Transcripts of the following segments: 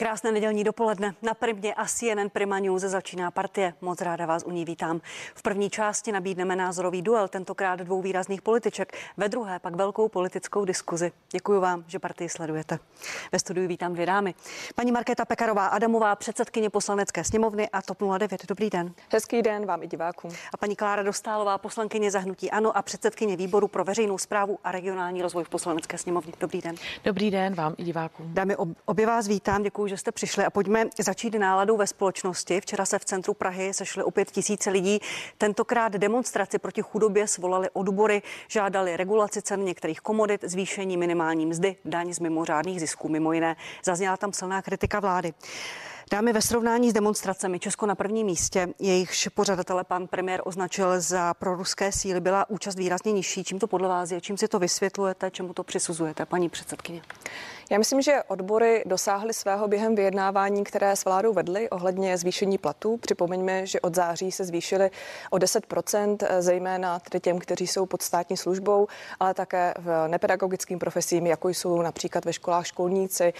Krásné nedělní dopoledne. Na Primě a CNN Prima News začíná partie. Moc ráda vás u ní vítám. V první části nabídneme názorový duel, tentokrát dvou výrazných političek. Ve druhé pak velkou politickou diskuzi. Děkuji vám, že partii sledujete. Ve studiu vítám dvě dámy. Paní Markéta Pekarová Adamová, předsedkyně poslanecké sněmovny a TOP 09. Dobrý den. Hezký den vám i divákům. A paní Klára Dostálová, poslankyně zahnutí Ano a předsedkyně výboru pro veřejnou zprávu a regionální rozvoj v poslanecké sněmovně. Dobrý den. Dobrý den vám i divákům. Dámy, obě vás vítám. Děkuji že jste přišli a pojďme začít náladou ve společnosti. Včera se v centru Prahy sešly opět tisíce lidí. Tentokrát demonstraci proti chudobě svolali odbory, žádali regulaci cen některých komodit, zvýšení minimální mzdy, daň z mimořádných zisků. Mimo jiné zazněla tam silná kritika vlády. Dámy ve srovnání s demonstracemi Česko na prvním místě, jejichž pořadatele pan premiér označil za proruské síly, byla účast výrazně nižší. Čím to podle vás je? Čím si to vysvětlujete? Čemu to přisuzujete, paní předsedkyně? Já myslím, že odbory dosáhly svého během vyjednávání, které s vládou vedly ohledně zvýšení platů. Připomeňme, že od září se zvýšily o 10%, zejména tedy těm, kteří jsou pod státní službou, ale také v nepedagogickým profesím, jako jsou například ve školách školníci,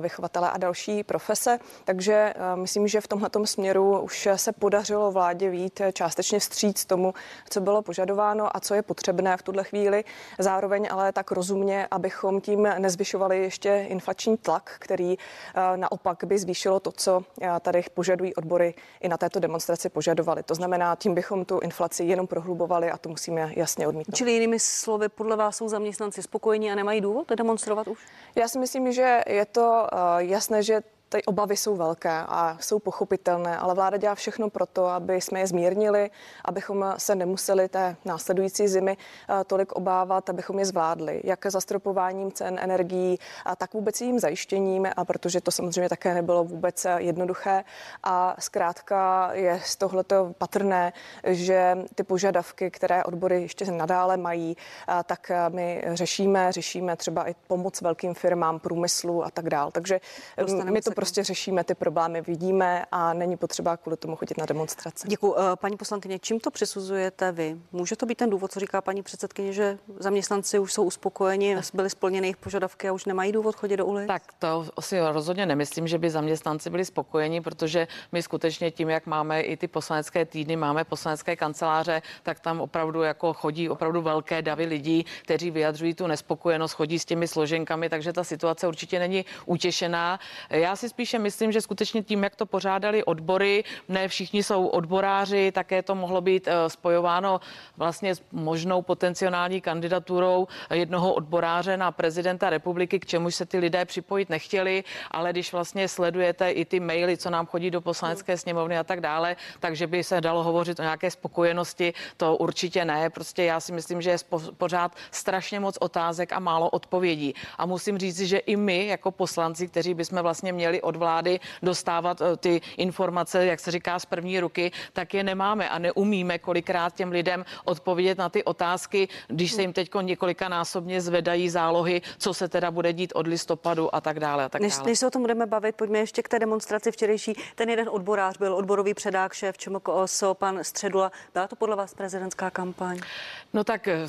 vychovatele a další profese. Takže eh, myslím, že v tomhle směru už se podařilo vládě vít částečně vstříc tomu, co bylo požadováno a co je potřebné v tuhle chvíli. Zároveň ale tak rozumně, abychom tím nezvyšovali ještě ještě inflační tlak, který eh, naopak by zvýšilo to, co eh, tady požadují odbory i na této demonstraci požadovali. To znamená, tím bychom tu inflaci jenom prohlubovali a to musíme jasně odmítnout. Čili jinými slovy, podle vás jsou zaměstnanci spokojení a nemají důvod demonstrovat už? Já si myslím, že je to eh, jasné, že ty obavy jsou velké a jsou pochopitelné, ale vláda dělá všechno pro to, aby jsme je zmírnili, abychom se nemuseli té následující zimy eh, tolik obávat, abychom je zvládli, jak zastropováním cen energií, tak vůbec jejím zajištěním, a protože to samozřejmě také nebylo vůbec eh, jednoduché. A zkrátka je z tohleto patrné, že ty požadavky, které odbory ještě nadále mají, tak eh, my řešíme, řešíme třeba i pomoc velkým firmám, průmyslu a tak dále. Takže to prostě řešíme ty problémy, vidíme a není potřeba kvůli tomu chodit na demonstrace. Děkuji. Eh, paní poslankyně, čím to přisuzujete vy? Může to být ten důvod, co říká paní předsedkyně, že zaměstnanci už jsou uspokojeni, byly splněny jejich požadavky a už nemají důvod chodit do ulic? Tak to si rozhodně nemyslím, že by zaměstnanci byli spokojeni, protože my skutečně tím, jak máme i ty poslanecké týdny, máme poslanecké kanceláře, tak tam opravdu jako chodí opravdu velké davy lidí, kteří vyjadřují tu nespokojenost, chodí s těmi složenkami, takže ta situace určitě není utěšená. Já si spíše myslím, že skutečně tím, jak to pořádali odbory, ne všichni jsou odboráři, také to mohlo být eh, spojováno vlastně s možnou potenciální kandidaturou jednoho odboráře na prezidenta republiky, k čemuž se ty lidé připojit nechtěli, ale když vlastně sledujete i ty maily, co nám chodí do poslanecké sněmovny a tak dále, takže by se dalo hovořit o nějaké spokojenosti, to určitě ne. Prostě já si myslím, že je pořád strašně moc otázek a málo odpovědí. A musím říct, že i my jako poslanci, kteří bychom vlastně měli od vlády dostávat eh, ty informace, jak se říká, z první ruky, tak je nemáme a neumíme kolikrát těm lidem odpovědět na ty otázky, když se jim teď několika násobně zvedají zálohy, co se teda bude dít od listopadu a tak dále. A tak než, dále. než se o tom budeme bavit, pojďme ještě k té demonstraci včerejší. Ten jeden odborář byl odborový předák, šéf ČMKOSO, pan Středula. Byla to podle vás prezidentská kampaň? No tak eh,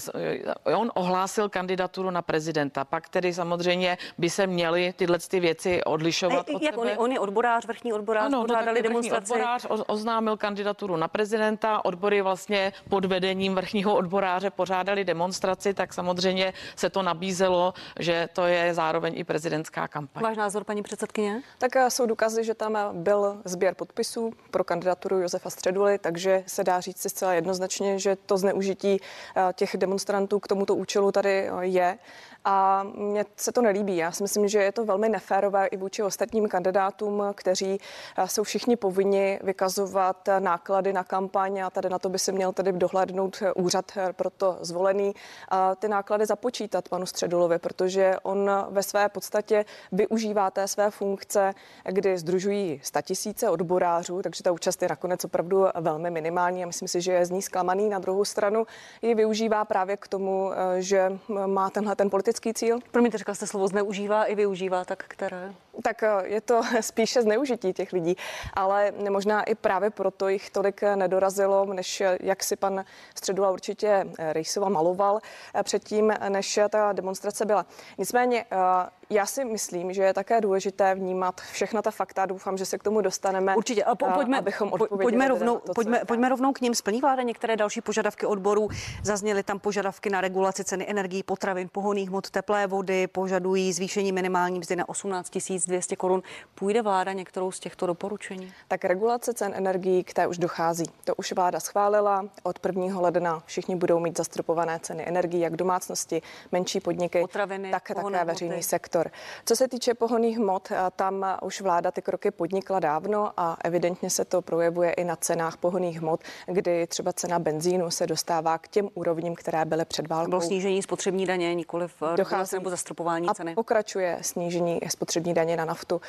on ohlásil kandidaturu na prezidenta. Pak tedy samozřejmě by se měly tyhle ty věci odlišovat. A, od jak on, on je odborář, vrchní odborář, ano, no pořádali no, demonstraci. Odborář oznámil kandidaturu na prezidenta, odbory vlastně pod vedením vrchního odboráře pořádali demonstraci, tak samozřejmě se to nabízelo, že to je zároveň i prezidentská kampaň. Váš názor, paní předsedkyně? Tak eh, jsou důkazy, že tam byl sběr podpisů pro kandidaturu Josefa Středuly, takže se dá říct si zcela jednoznačně, že to zneužití eh, těch demonstrantů k tomuto účelu tady eh, je a mně se to nelíbí. Já si myslím, že je to velmi neférové i vůči ostatním kandidátům, kteří eh, jsou všichni povinni vykazovat náklady na kampaň a tady na to by se měl tedy dohlédnout eh, úřad eh, pro to zvolený a ty náklady započítat panu Středulovi, protože on ve své podstatě využívá té své funkce, kdy združují statisíce odborářů, takže ta účast je nakonec opravdu velmi minimální a myslím si, že je z ní zklamaný. Na druhou stranu ji využívá právě k tomu, že má tenhle ten politický politický cíl? Promiňte, řekla jste slovo zneužívá i využívá, tak které? Tak eh, je to spíše zneužití těch lidí, ale možná i právě proto jich tolik nedorazilo, než jak si pan Středula určitě Rejsova maloval předtím, než ta demonstrace byla. Nicméně eh, Já si myslím, že je také důležité vnímat všechna ta fakta. Doufám, že se k tomu dostaneme. Určitě. A po, pojďme, abychom pojďme, rovnou, to, pojďme, pojďme rovnou k ním. Splní vláda některé další požadavky odborů. Zazněly tam požadavky na regulaci ceny energií, potravin, pohoných hmot, teplé vody. Požadují zvýšení minimální mzdy na 18 200 korun. Půjde vláda některou z těchto doporučení? Tak regulace cen energií, k té už dochází. To už vláda schválila. Od 1. ledna všichni budou mít zastropované ceny energií, jak domácnosti, menší podniky, potraviny, tak také veřejný sektor. Co se týče pohonných hmot, tam už vláda ty kroky podnikla dávno a evidentně se to projevuje i na cenách pohonných hmot, kdy třeba cena benzínu se dostává k těm úrovním, které byly před válkou. Bylo snížení spotřební daně, nikoli v dochází nebo zastropování ceny. A pokračuje snížení spotřební daně na naftu.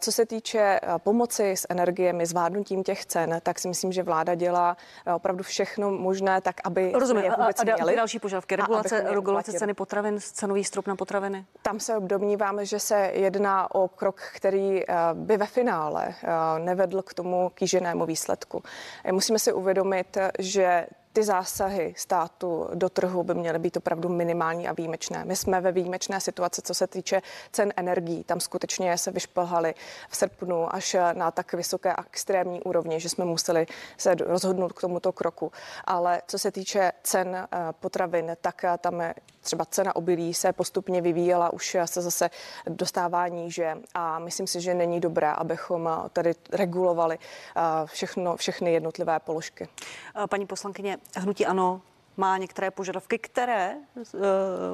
Co se týče pomoci s energiemi, zvládnutím těch cen, tak si myslím, že vláda dělá opravdu všechno možné, tak aby Rozumím. je vůbec a, a, měli. další požadavky. Regulace, regulace ceny potravin, cenový strop na potraviny. Tam se domníváme, že se jedná o krok, který eh, by ve finále eh, nevedl k tomu kýženému výsledku. Musíme si uvědomit, že ty zásahy státu do trhu by měly být opravdu minimální a výjimečné. My jsme ve výjimečné situaci, co se týče cen energií. Tam skutečně se vyšplhali v srpnu až na tak vysoké a extrémní úrovni, že jsme museli se rozhodnout k tomuto kroku. Ale co se týče cen eh, potravin, tak eh, tam třeba cena obilí se postupně vyvíjela, už se zase dostává níže a myslím si, že není dobré, abychom eh, tady regulovali všechno, všechny jednotlivé položky. Paní poslankyně, hnutí ano má některé požadavky, které e,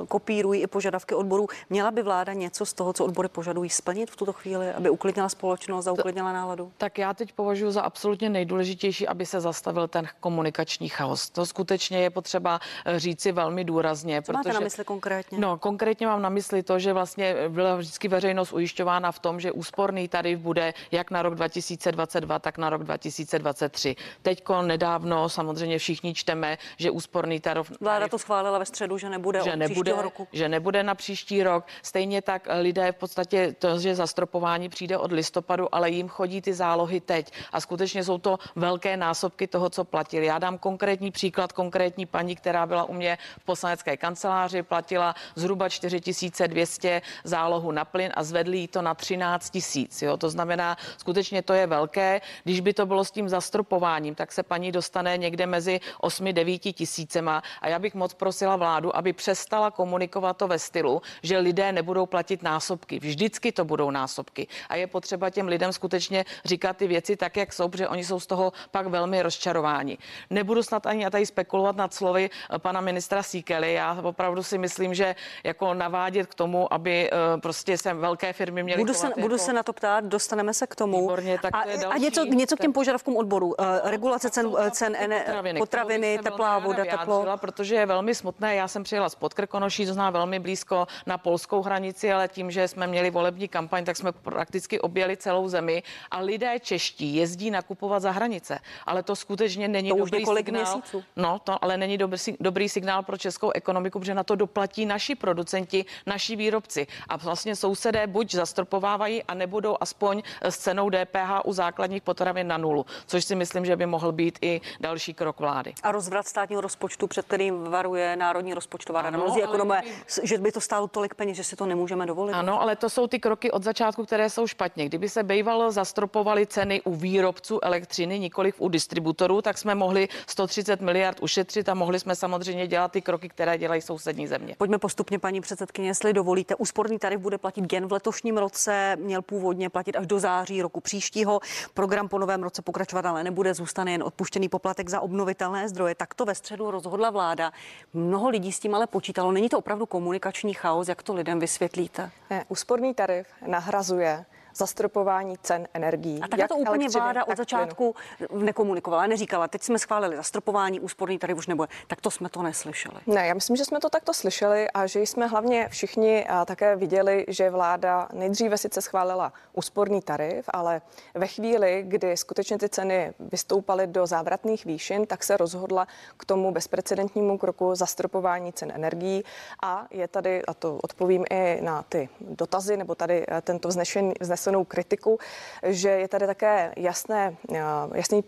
kopírují i požadavky odborů. Měla by vláda něco z toho, co odbory požadují, splnit v tuto chvíli, aby uklidnila společnost a uklidnila náladu? Tak já teď považuji za absolutně nejdůležitější, aby se zastavil ten komunikační chaos. To skutečně je potřeba eh, říci velmi důrazně. Co protože, máte na mysli konkrétně? No, konkrétně mám na mysli to, že vlastně byla vždycky veřejnost ujišťována v tom, že úsporný tarif bude jak na rok 2022, tak na rok 2023. Teďko nedávno samozřejmě všichni čteme, že úsporný úsporný tarif. Vláda to schválila ve středu, že nebude že nebude, roku. Že nebude na příští rok. Stejně tak lidé v podstatě to, že zastropování přijde od listopadu, ale jim chodí ty zálohy teď. A skutečně jsou to velké násobky toho, co platili. Já dám konkrétní příklad, konkrétní paní, která byla u mě v poslanecké kanceláři, platila zhruba 4200 zálohu na plyn a zvedli jí to na 13 tisíc. To znamená, skutečně to je velké. Když by to bylo s tím zastropováním, tak se paní dostane někde mezi 8-9 tisíce měsícema a já bych moc prosila vládu, aby přestala komunikovat to ve stylu, že lidé nebudou platit násobky. Vždycky to budou násobky a je potřeba těm lidem skutečně říkat ty věci tak, jak jsou, protože oni jsou z toho pak velmi rozčarováni. Nebudu snad ani tady spekulovat nad slovy eh, pana ministra Síkely. Já opravdu si myslím, že jako navádět k tomu, aby eh, prostě se velké firmy měly budu se, jako... budu se na to ptát, dostaneme se k tomu. Výborně, tak a, to je další, a něco, něco k těm požadavkům odboru. Uh, regulace cen, cen potraviny, potraviny teplá voda, teplo. Protože je velmi smutné. Já jsem přijela z Podkrkonoší, to zná velmi blízko na polskou hranici, ale tím, že jsme měli volební kampaň, tak jsme prakticky objeli celou zemi a lidé čeští jezdí nakupovat za hranice. Ale to skutečně není to dobrý už signál. Měsíců. No, to ale není dobrý, dobrý signál pro českou ekonomiku, protože na to doplatí naši producenti, naši výrobci. A vlastně sousedé buď zastropovávají a nebudou aspoň s cenou DPH u základních potravin na nulu, což si myslím, že by mohl být i další krok vlády. A rozvrat státního rozpočtu rozpočtu, před kterým varuje Národní rozpočtová rada. Mnozí ekonomé, že by to stálo tolik peněz, že si to nemůžeme dovolit. Ano, ale to jsou ty kroky od začátku, které jsou špatně. Kdyby se bývalo zastropovali ceny u výrobců elektřiny, nikoli u distributorů, tak jsme mohli 130 miliard ušetřit a mohli jsme samozřejmě dělat ty kroky, které dělají sousední země. Pojďme postupně, paní předsedkyně, jestli dovolíte. Úsporný tarif bude platit jen v letošním roce, měl původně platit až do září roku příštího. Program po novém roce pokračovat ale nebude, zůstane jen odpuštěný poplatek za obnovitelné zdroje. Tak to ve středu rozhodl rozhodla vláda. Mnoho lidí s tím ale počítalo. Není to opravdu komunikační chaos, jak to lidem vysvětlíte? Ne, úsporný tarif nahrazuje zastropování cen energií. A tak to úplně vláda od začátku plynu. nekomunikovala, neříkala, teď jsme schválili zastropování, úsporný tady už nebude. Tak to jsme to neslyšeli. Ne, já myslím, že jsme to takto slyšeli a že jsme hlavně všichni také viděli, že vláda nejdříve sice schválila úsporný tarif, ale ve chvíli, kdy skutečně ty ceny vystoupaly do závratných výšin, tak se rozhodla k tomu bezprecedentnímu kroku zastropování cen energií a je tady, a to odpovím i na ty dotazy, nebo tady tento vznešený, vznesený vznesenou kritiku, že je tady také jasné, jasný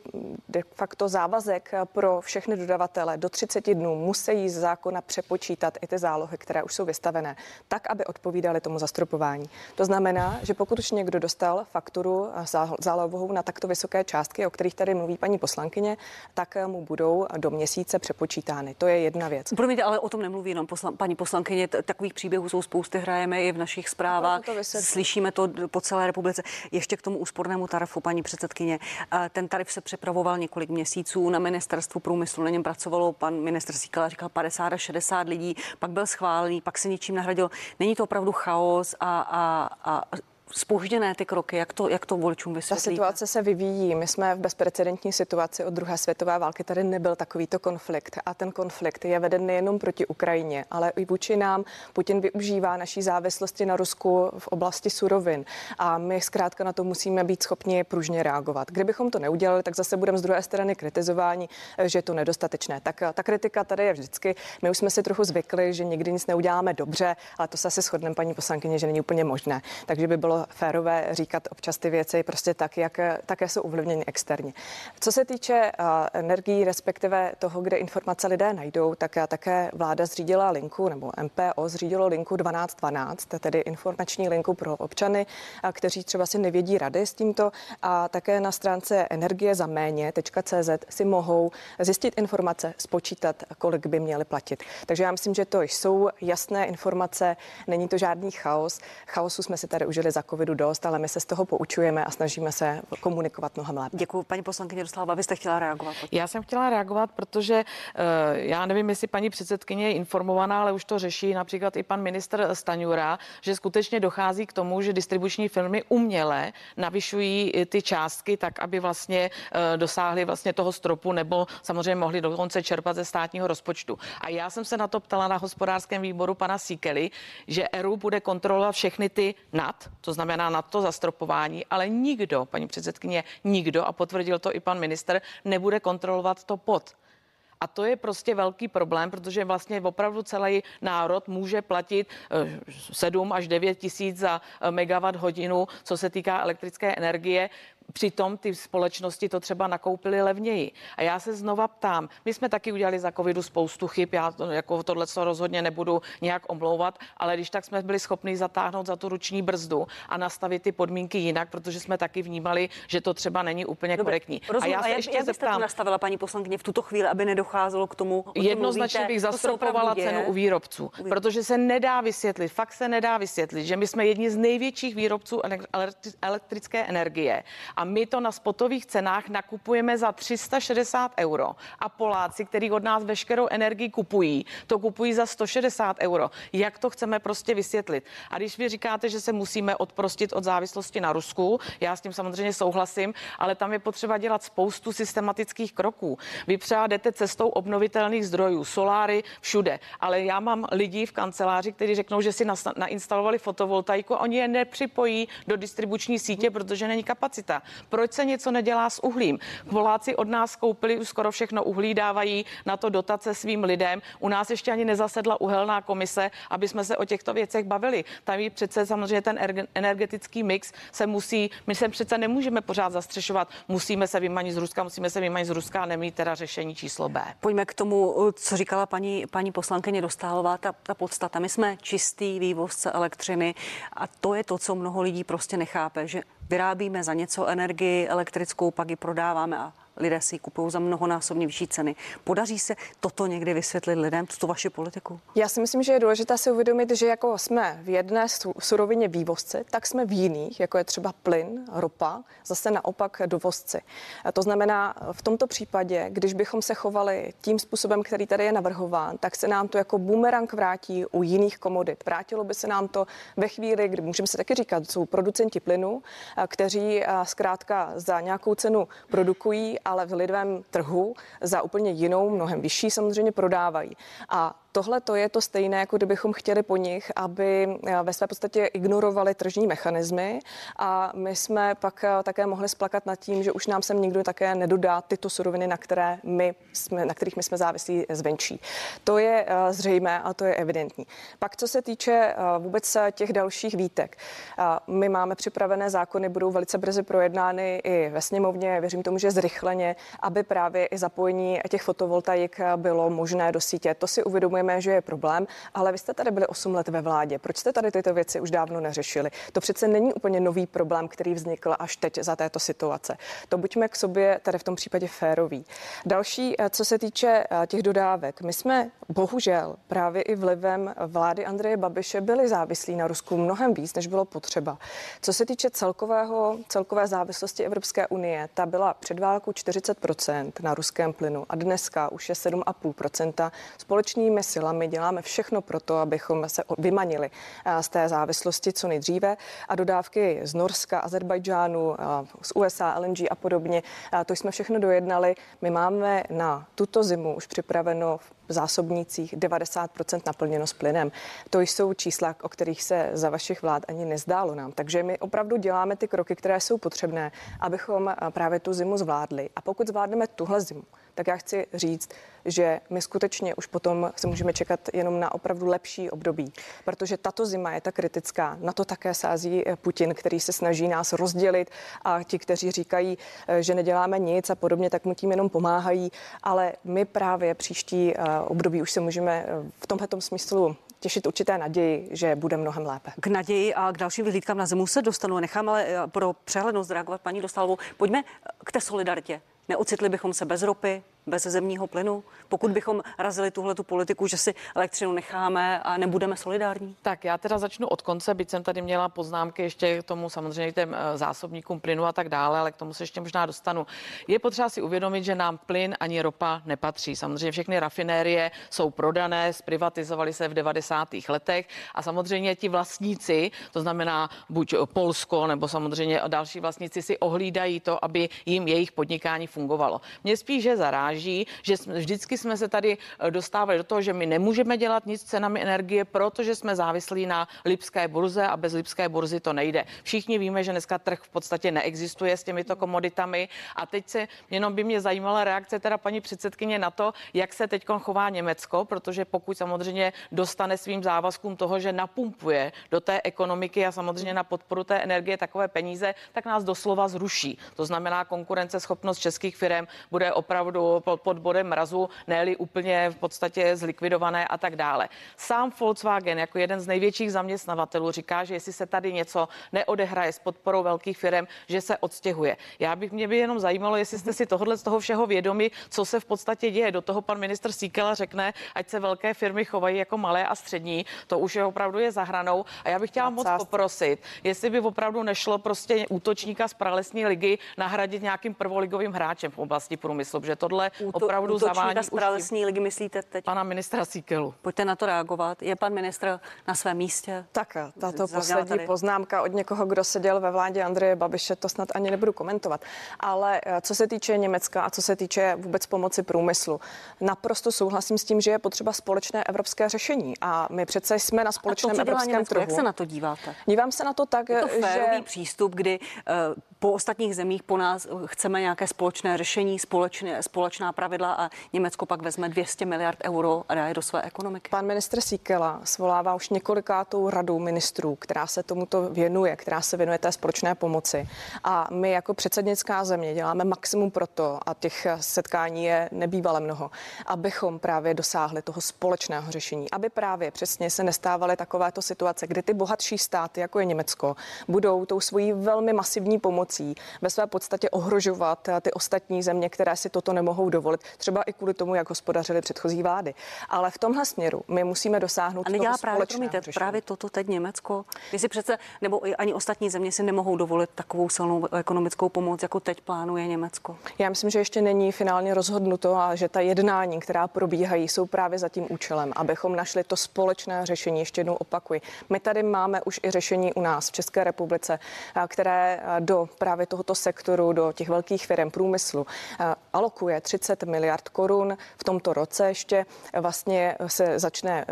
de facto závazek pro všechny dodavatele. Do 30 dnů musí z zákona přepočítat i ty zálohy, které už jsou vystavené, tak, aby odpovídaly tomu zastropování. To znamená, že pokud už někdo dostal fakturu zálohovou na takto vysoké částky, o kterých tady mluví paní poslankyně, tak mu budou do měsíce přepočítány. To je jedna věc. Promiňte, ale o tom nemluví jenom poslan, paní poslankyně. Takových příběhů jsou spousty, hrajeme i v našich zprávách. To Slyšíme to po celé republice. Ještě k tomu úspornému tarifu, paní předsedkyně. Ten tarif se připravoval několik měsíců na ministerstvu průmyslu. Na něm pracovalo pan minister Síkala, říkal 50 až 60 lidí, pak byl schválený, pak se ničím nahradil. Není to opravdu chaos a, a, a spožděné ty kroky? Jak to, jak to voličům vysvětlíte? Ta situace se vyvíjí. My jsme v bezprecedentní situaci od druhé světové války. Tady nebyl takovýto konflikt. A ten konflikt je veden nejenom proti Ukrajině, ale i vůči nám. Putin využívá naší závislosti na Rusku v oblasti surovin. A my zkrátka na to musíme být schopni pružně reagovat. Kdybychom to neudělali, tak zase budeme z druhé strany kritizováni, že je to nedostatečné. Tak ta kritika tady je vždycky. My už jsme si trochu zvykli, že nikdy nic neuděláme dobře, ale to se asi shodneme, paní poslankyně, že není úplně možné. Takže by bylo férové říkat občas ty věci prostě tak, jak také jsou ovlivněny externě. Co se týče uh, energií, respektive toho, kde informace lidé najdou, tak také vláda zřídila linku, nebo MPO zřídilo linku 1212, tedy informační linku pro občany, kteří třeba si nevědí rady s tímto a také na stránce energie za méně.cz si mohou zjistit informace, spočítat, kolik by měli platit. Takže já myslím, že to jsou jasné informace, není to žádný chaos. Chaosu jsme si tady užili za covidu dost, ale my se z toho poučujeme a snažíme se komunikovat mnohem lépe. Děkuji, paní poslankyně Dostáva, vy jste chtěla reagovat. Já jsem chtěla reagovat, protože uh, já nevím, jestli paní předsedkyně je informovaná, ale už to řeší například i pan minister Staňura, že skutečně dochází k tomu, že distribuční firmy uměle navyšují ty částky tak, aby vlastně uh, dosáhly vlastně toho stropu nebo samozřejmě mohli dokonce čerpat ze státního rozpočtu. A já jsem se na to ptala na hospodářském výboru pana Síkely, že ERU bude kontrolovat všechny ty nad, to znamená znamená na to zastropování, ale nikdo, paní předsedkyně, nikdo, a potvrdil to i pan minister, nebude kontrolovat to pod. A to je prostě velký problém, protože vlastně opravdu celý národ může platit 7 eh, až 9 tisíc za eh, megawatt hodinu, co se týká elektrické energie. Přitom ty společnosti to třeba nakoupily levněji. A já se znova ptám, my jsme taky udělali za covidu spoustu chyb, já to, jako tohle rozhodně nebudu nějak omlouvat, ale když tak jsme byli schopni zatáhnout za tu ruční brzdu a nastavit ty podmínky jinak, protože jsme taky vnímali, že to třeba není úplně Dobře, korektní. Rozumím, a já se a jak, ještě jak zeptám, to nastavila paní poslankyně v tuto chvíli, aby nedocházelo k tomu? Jednoznačně bych zastropovala cenu u výrobců, u protože se nedá vysvětlit, fakt se nedá vysvětlit, že my jsme jedni z největších výrobců elektrické energie a my to na spotových cenách nakupujeme za 360 euro a Poláci, který od nás veškerou energii kupují, to kupují za 160 euro. Jak to chceme prostě vysvětlit? A když vy říkáte, že se musíme odprostit od závislosti na Rusku, já s tím samozřejmě souhlasím, ale tam je potřeba dělat spoustu systematických kroků. Vy třeba jdete cestou obnovitelných zdrojů, soláry všude, ale já mám lidi v kanceláři, kteří řeknou, že si nainstalovali fotovoltaiku oni je nepřipojí do distribuční sítě, protože není kapacita. Proč se něco nedělá s uhlím? Poláci od nás koupili už skoro všechno uhlí, dávají na to dotace svým lidem. U nás ještě ani nezasedla uhelná komise, aby jsme se o těchto věcech bavili. Tam je přece samozřejmě ten energetický mix se musí, my se přece nemůžeme pořád zastřešovat, musíme se vymanit z Ruska, musíme se vymanit z Ruska a nemít teda řešení číslo B. Pojďme k tomu, co říkala paní, paní poslankyně Dostálová, ta, ta podstata. My jsme čistý vývozce elektřiny a to je to, co mnoho lidí prostě nechápe, že vyrábíme za něco energii elektrickou, pak ji prodáváme a lidé si ji kupují za mnohonásobně vyšší ceny. Podaří se toto někdy vysvětlit lidem, tuto vaši politiku? Já si myslím, že je důležité si uvědomit, že jako jsme v jedné surovině vývozci, tak jsme v jiných, jako je třeba plyn, ropa, zase naopak dovozci. A to znamená, v tomto případě, když bychom se chovali tím způsobem, který tady je navrhován, tak se nám to jako bumerang vrátí u jiných komodit. Vrátilo by se nám to ve chvíli, kdy můžeme se taky říkat, jsou producenti plynu, kteří zkrátka za nějakou cenu produkují ale v lidovém trhu za úplně jinou, mnohem vyšší samozřejmě prodávají. A tohle to je to stejné, jako kdybychom chtěli po nich, aby eh, ve své podstatě ignorovali tržní mechanismy a my jsme pak eh, také mohli splakat nad tím, že už nám sem nikdo také nedodá tyto suroviny, na, které my jsme, na kterých my jsme závislí zvenčí. To je eh, zřejmé a to je evidentní. Pak co se týče vůbec těch dalších výtek, my máme připravené zákony, budou velice brzy projednány i ve sněmovně, věřím tomu, že zrychleně, aby právě i zapojení těch fotovoltaik bylo možné do sítě. To si uvědomujeme, že je problém, ale vy jste tady byli 8 let ve vládě. Proč jste tady tyto věci už dávno neřešili? To přece není úplně nový problém, který vznikl až teď za této situace. To buďme k sobě tady v tom případě férový. Další, eh, co se týče eh, těch dodávek, my jsme bohužel právě i vlivem vlády Andreje Babiše byli závislí na Rusku mnohem víc, než bylo potřeba. Co se týče celkového, celkové závislosti Evropské unie, ta byla před válkou 40% na ruském plynu a dneska už je 7,5%. Společnými silami. Děláme všechno pro to, abychom se vymanili eh, z té závislosti co nejdříve. A dodávky z Norska, Azerbajdžánu, eh, z USA, LNG a podobně, to jsme všechno dojednali. My máme na tuto zimu už připraveno v zásobnících 90% naplněno s plynem. To jsou čísla, o kterých se za vašich vlád ani nezdálo nám. Takže my opravdu děláme ty kroky, které jsou potřebné, abychom právě tu zimu zvládli. A pokud zvládneme tuhle zimu, tak já chci říct, že my skutečně už potom se můžeme čekat jenom na opravdu lepší období, protože tato zima je tak kritická. Na to také sází eh, Putin, který se snaží nás rozdělit a ti, kteří říkají, eh, že neděláme nic a podobně, tak mu tím jenom pomáhají, ale my právě příští eh, období už se můžeme v tomto smyslu těšit určité naději, že bude mnohem lépe. K naději a k dalším vyhlídkám na zimu se dostanu. Nechám ale pro přehlednost reagovat paní Dostalvou. Pojďme k té solidaritě. Neocitli bychom se bez ropy, bez zemního plynu, pokud bychom razili tuhle tu politiku, že si elektřinu necháme a nebudeme solidární? Tak já teda začnu od konce, byť jsem tady měla poznámky ještě k tomu samozřejmě těm eh, zásobníkům plynu a tak dále, ale k tomu se ještě možná dostanu. Je potřeba si uvědomit, že nám plyn ani ropa nepatří. Samozřejmě všechny rafinérie jsou prodané, zprivatizovaly se v 90. letech a samozřejmě ti vlastníci, to znamená buď Polsko nebo samozřejmě další vlastníci si ohlídají to, aby jim jejich podnikání fungovalo. Mě spíše zaráží, snaží, že jsme, vždycky jsme se tady eh, dostávali do toho, že my nemůžeme dělat nic s cenami energie, protože jsme závislí na Lipské burze a bez Lipské burzy to nejde. Všichni víme, že dneska trh v podstatě neexistuje s těmito komoditami a teď se jenom by mě zajímala reakce teda paní předsedkyně na to, jak se teď chová Německo, protože pokud samozřejmě dostane svým závazkům toho, že napumpuje do té ekonomiky a samozřejmě na podporu té energie takové peníze, tak nás doslova zruší. To znamená, konkurenceschopnost českých firm bude opravdu pod, bodem mrazu, ne úplně v podstatě zlikvidované a tak dále. Sám Volkswagen jako jeden z největších zaměstnavatelů říká, že jestli se tady něco neodehraje s podporou velkých firm, že se odstěhuje. Já bych mě by jenom zajímalo, jestli jste si tohle z toho všeho vědomi, co se v podstatě děje. Do toho pan ministr Síkela řekne, ať se velké firmy chovají jako malé a střední. To už je opravdu je zahranou. A já bych chtěla moc poprosit, jestli by opravdu nešlo prostě útočníka z pralesní ligy nahradit nějakým prvoligovým hráčem v oblasti průmyslu, že tohle Úto, opravdu zavání z pralesní ligy, myslíte teď? Pana ministra Síkelu. Pojďte na to reagovat. Je pan ministr na svém místě? Tak, tato poslední tady. poznámka od někoho, kdo seděl ve vládě Andreje Babiše, to snad ani nebudu komentovat. Ale eh, co se týče Německa a co se týče vůbec pomoci průmyslu, naprosto souhlasím s tím, že je potřeba společné evropské řešení. A my přece jsme na společném to, evropském Německo, trhu. Jak se na to díváte? Dívám se na to tak, je to že přístup, kdy uh, po ostatních zemích po nás chceme nějaké společné řešení, společné, společná pravidla a Německo pak vezme 200 miliard euro a dá je do své ekonomiky. Pan ministr Síkela svolává už několikátou radu ministrů, která se tomuto věnuje, která se věnuje té společné pomoci. A my jako předsednická země děláme maximum pro to, a těch setkání je nebývale mnoho, abychom právě dosáhli toho společného řešení, aby právě přesně se nestávaly takovéto situace, kdy ty bohatší státy, jako je Německo, budou tou svojí velmi masivní pomocí ve své podstatě ohrožovat ty ostatní země, které si toto nemohou dovolit, třeba i kvůli tomu, jak hospodařili předchozí vlády. Ale v tomhle směru my musíme dosáhnout a nedělá právě, promiňte, právě toto teď Německo. Vy si přece, nebo ani ostatní země si nemohou dovolit takovou silnou ekonomickou pomoc, jako teď plánuje Německo. Já myslím, že ještě není finálně rozhodnuto a že ta jednání, která probíhají, jsou právě za tím účelem, abychom našli to společné řešení. Ještě jednou opakuji. My tady máme už i řešení u nás v České republice, které do právě tohoto sektoru, do těch velkých firm průmyslu alokuje 30 miliard korun. V tomto roce ještě vlastně se začne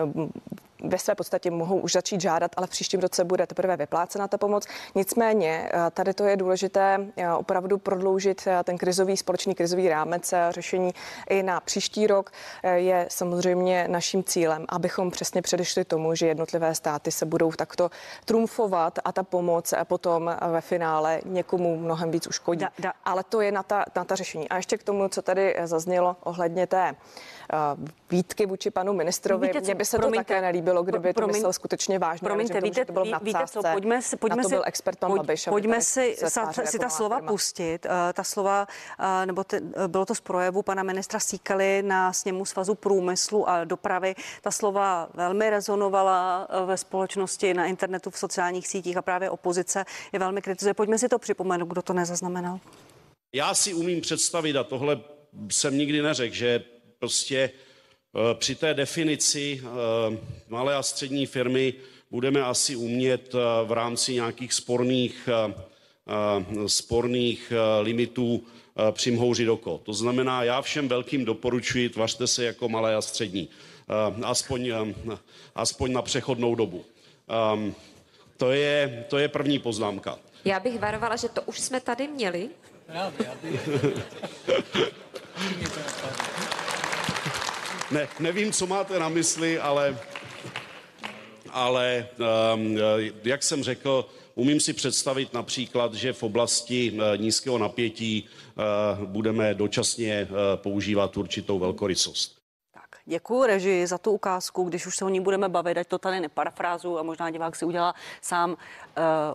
ve své podstatě mohou už začít žádat, ale v příštím roce bude teprve vyplácena ta pomoc. Nicméně eh, tady to je důležité eh, opravdu prodloužit eh, ten krizový, společný krizový rámec řešení i na příští rok je samozřejmě naším cílem, abychom přesně předešli tomu, že jednotlivé státy se budou takto trumfovat a ta pomoc potom ve finále někomu mnohem víc uškodí. Da, da. Ale to je na ta, na ta řešení. A ještě k tomu, co tady zaznělo ohledně té výtky vůči panu ministrovi. Mně by se promiňte, to také nelíbilo, kdyby promiň, to myslel skutečně vážně. Promiňte, tomu, víte, to bylo v víte co, pojďme si, pojďme to byl expert pan pojď, Babiš, pojďme si, sa, si jako ta slova firma. pustit. Uh, ta slova, uh, nebo ty, uh, bylo to z projevu pana ministra Síkaly na sněmu svazu průmyslu a dopravy. Ta slova velmi rezonovala ve společnosti, na internetu, v sociálních sítích a právě opozice je velmi kritizuje. Pojďme si to připomenout, kdo to nezaznamenal. Já si umím představit, a tohle jsem nikdy neřekl, že prostě Eh, při té definici eh, malé a střední firmy budeme asi umět eh, v rámci nějakých sporných, sporných limitů přimhouřit oko. To znamená, já všem velkým doporučuji, tvařte se jako malé a střední. Aspoň, aspoň na přechodnou dobu. Ehm, to je, to je první poznámka. Já bych varovala, že to už jsme tady měli. Já, já bych... ne, nevím, co máte na mysli, ale, ale um, jak jsem řekl, umím si představit například, že v oblasti uh, nízkého napětí uh, budeme dočasně používat určitou velkorysost. Děkuji režii za tu ukázku, když už se o ní budeme bavit, ať to tady neparafrázu a možná divák si udělá sám uh,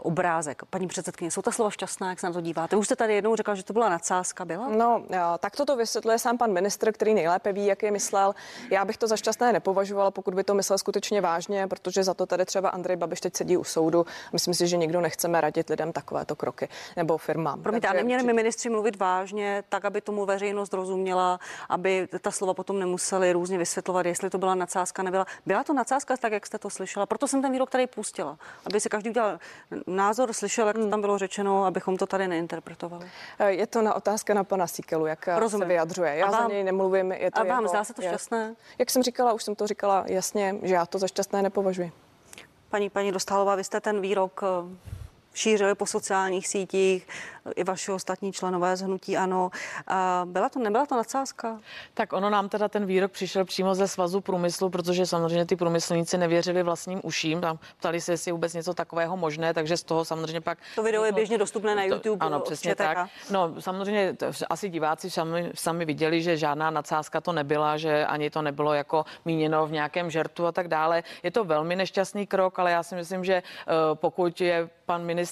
obrázek. Paní předsedkyně, jsou ta slova šťastná, jak se na to díváte? Už jste tady jednou řekla, že to byla nadsázka, byla? No, tak to vysvětluje sám pan ministr, který nejlépe ví, jak je myslel. Já bych to za šťastné nepovažovala, pokud by to myslel skutečně vážně, protože za to tady třeba Andrej Babiš teď sedí u soudu. Myslím si, že nikdo nechceme radit lidem takovéto kroky nebo firmám. Promiňte, a neměli my ministři mluvit vážně, tak, aby tomu veřejnost rozuměla, aby ta slova potom nemuseli různě vysvětlovat, jestli to byla nadsázka, nebyla. Byla to nadsázka, tak jak jste to slyšela. Proto jsem ten výrok tady pustila, aby si každý udělal názor, slyšel, jak to tam bylo řečeno, abychom to tady neinterpretovali. Eh, je to na otázka na pana Síkelu, jak eh, Rozumím. se vyjadřuje. Já vám, za něj nemluvím. Je to a vám jeho, zdá se to šťastné? Je, jak jsem říkala, už jsem to říkala jasně, že já to za šťastné nepovažuji. Paní, paní Dostálová, vy jste ten výrok eh, šířili po sociálních sítích, i vaši ostatní členové z hnutí ano. A byla to, nebyla to nadsázka? Tak ono nám teda ten výrok přišel přímo ze svazu průmyslu, protože samozřejmě ty průmyslníci nevěřili vlastním uším. Tam ptali se, jestli je vůbec něco takového možné, takže z toho samozřejmě pak. To video je běžně dostupné na YouTube. To, ano, přesně tak. No, samozřejmě to, asi diváci sami, sami viděli, že žádná nadsázka to nebyla, že ani to nebylo jako míněno v nějakém žertu a tak dále. Je to velmi nešťastný krok, ale já si myslím, že uh, pokud je pan ministr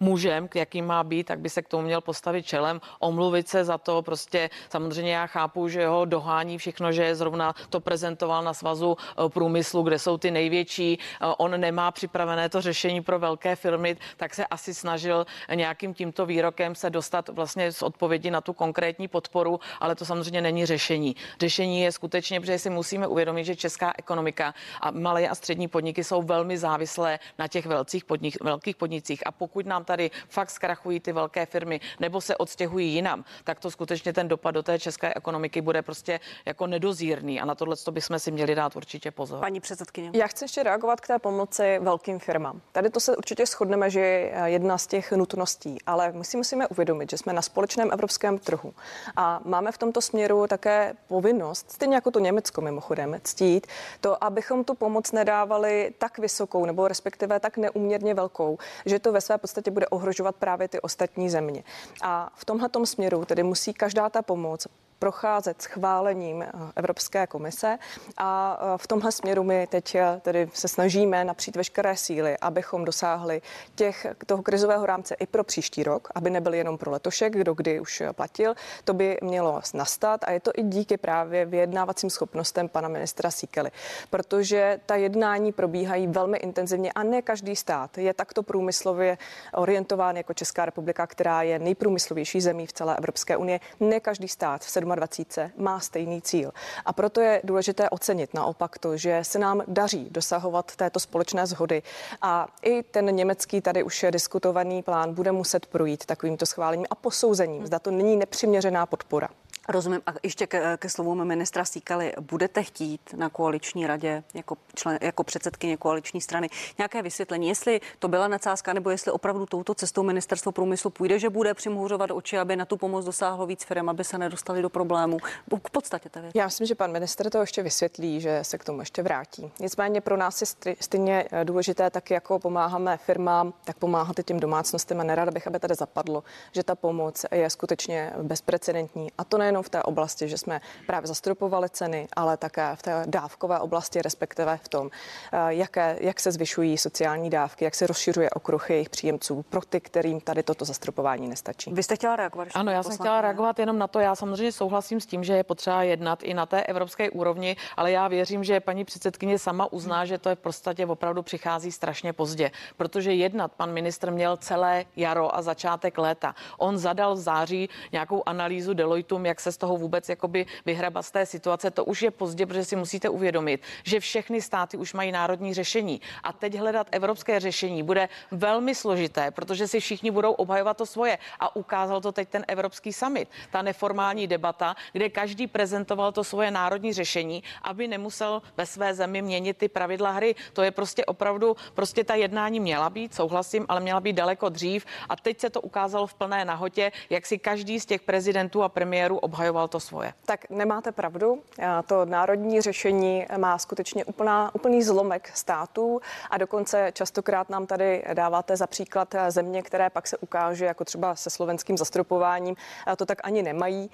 mužem, jaký má být, tak by se k tomu měl postavit čelem, omluvit se za to. Prostě samozřejmě já chápu, že ho dohání všechno, že je zrovna to prezentoval na svazu eh, průmyslu, kde jsou ty největší. Eh, on nemá připravené to řešení pro velké firmy, tak se asi snažil nějakým tímto výrokem se dostat vlastně z odpovědi na tu konkrétní podporu, ale to samozřejmě není řešení. Řešení je skutečně, protože si musíme uvědomit, že česká ekonomika a malé a střední podniky jsou velmi závislé na těch velkých, podnik, velkých podnicích. A pokud nám tady fakt zkrachují ty velké firmy nebo se odstěhují jinam, tak to skutečně ten dopad do té české ekonomiky bude prostě jako nedozírný a na tohle bychom si měli dát určitě pozor. Paní předsedkyně. Já chci ještě reagovat k té pomoci velkým firmám. Tady to se určitě shodneme, že je jedna z těch nutností, ale my si musíme uvědomit, že jsme na společném evropském trhu a máme v tomto směru také povinnost, stejně jako to Německo mimochodem, ctít to, abychom tu pomoc nedávali tak vysokou nebo respektive tak neuměrně velkou, že to ve své podstatě bude ohrožovat právě ty ostatní země. A v tomhle směru tedy musí každá ta pomoc procházet schválením eh, Evropské komise a eh, v tomhle směru my teď eh, tedy se snažíme napřít veškeré síly, abychom dosáhli těch, toho krizového rámce i pro příští rok, aby nebyl jenom pro letošek, kdo kdy už platil. To by mělo nastat a je to i díky právě vyjednávacím schopnostem pana ministra Síkely, protože ta jednání probíhají velmi intenzivně a ne každý stát je takto průmyslově orientován jako Česká republika, která je nejprůmyslovější zemí v celé Evropské unie. Ne každý stát v 27 má stejný cíl. A proto je důležité ocenit naopak to, že se nám daří dosahovat této společné zhody. A i ten německý tady už je diskutovaný plán bude muset projít takovýmto schválením a posouzením. Zda to není nepřiměřená podpora. Rozumím. A ještě ke, ke slovům ministra Síkaly. Budete chtít na koaliční radě jako, člen, jako předsedkyně koaliční strany nějaké vysvětlení, jestli to byla nadsázka, nebo jestli opravdu touto cestou ministerstvo průmyslu půjde, že bude přimhůřovat oči, aby na tu pomoc dosáhlo víc firm, aby se nedostali do problémů. K podstatě té. Já myslím, že pan minister to ještě vysvětlí, že se k tomu ještě vrátí. Nicméně pro nás je stejně eh, důležité, tak jako pomáháme firmám, tak pomáhat i těm domácnostem a nerada bych, aby tady zapadlo, že ta pomoc je skutečně bezprecedentní. A to nejenom v té oblasti, že jsme právě zastropovali ceny, ale také v té dávkové oblasti, respektive v tom, eh, jaké, jak se zvyšují sociální dávky, jak se rozšiřuje okruh jejich příjemců pro ty, kterým tady toto zastropování nestačí. Vy jste chtěla reagovat? Ano, já jsem chtěla reagovat jenom na to. Já samozřejmě souhlasím s tím, že je potřeba jednat i na té evropské úrovni, ale já věřím, že paní předsedkyně sama uzná, že to je v podstatě opravdu přichází strašně pozdě, protože jednat pan ministr měl celé jaro a začátek léta. On zadal v září nějakou analýzu Deloitum, se z toho vůbec jakoby vyhrabat z té situace. To už je pozdě, protože si musíte uvědomit, že všechny státy už mají národní řešení a teď hledat evropské řešení bude velmi složité, protože si všichni budou obhajovat to svoje a ukázal to teď ten Evropský summit, ta neformální debata, kde každý prezentoval to svoje národní řešení, aby nemusel ve své zemi měnit ty pravidla hry. To je prostě opravdu, prostě ta jednání měla být, souhlasím, ale měla být daleko dřív a teď se to ukázalo v plné nahotě, jak si každý z těch prezidentů a premiérů obhajoval to svoje. Tak nemáte pravdu. To národní řešení má skutečně úplná, úplný zlomek států a dokonce častokrát nám tady dáváte za příklad země, které pak se ukáže, jako třeba se slovenským zastropováním, to tak ani nemají.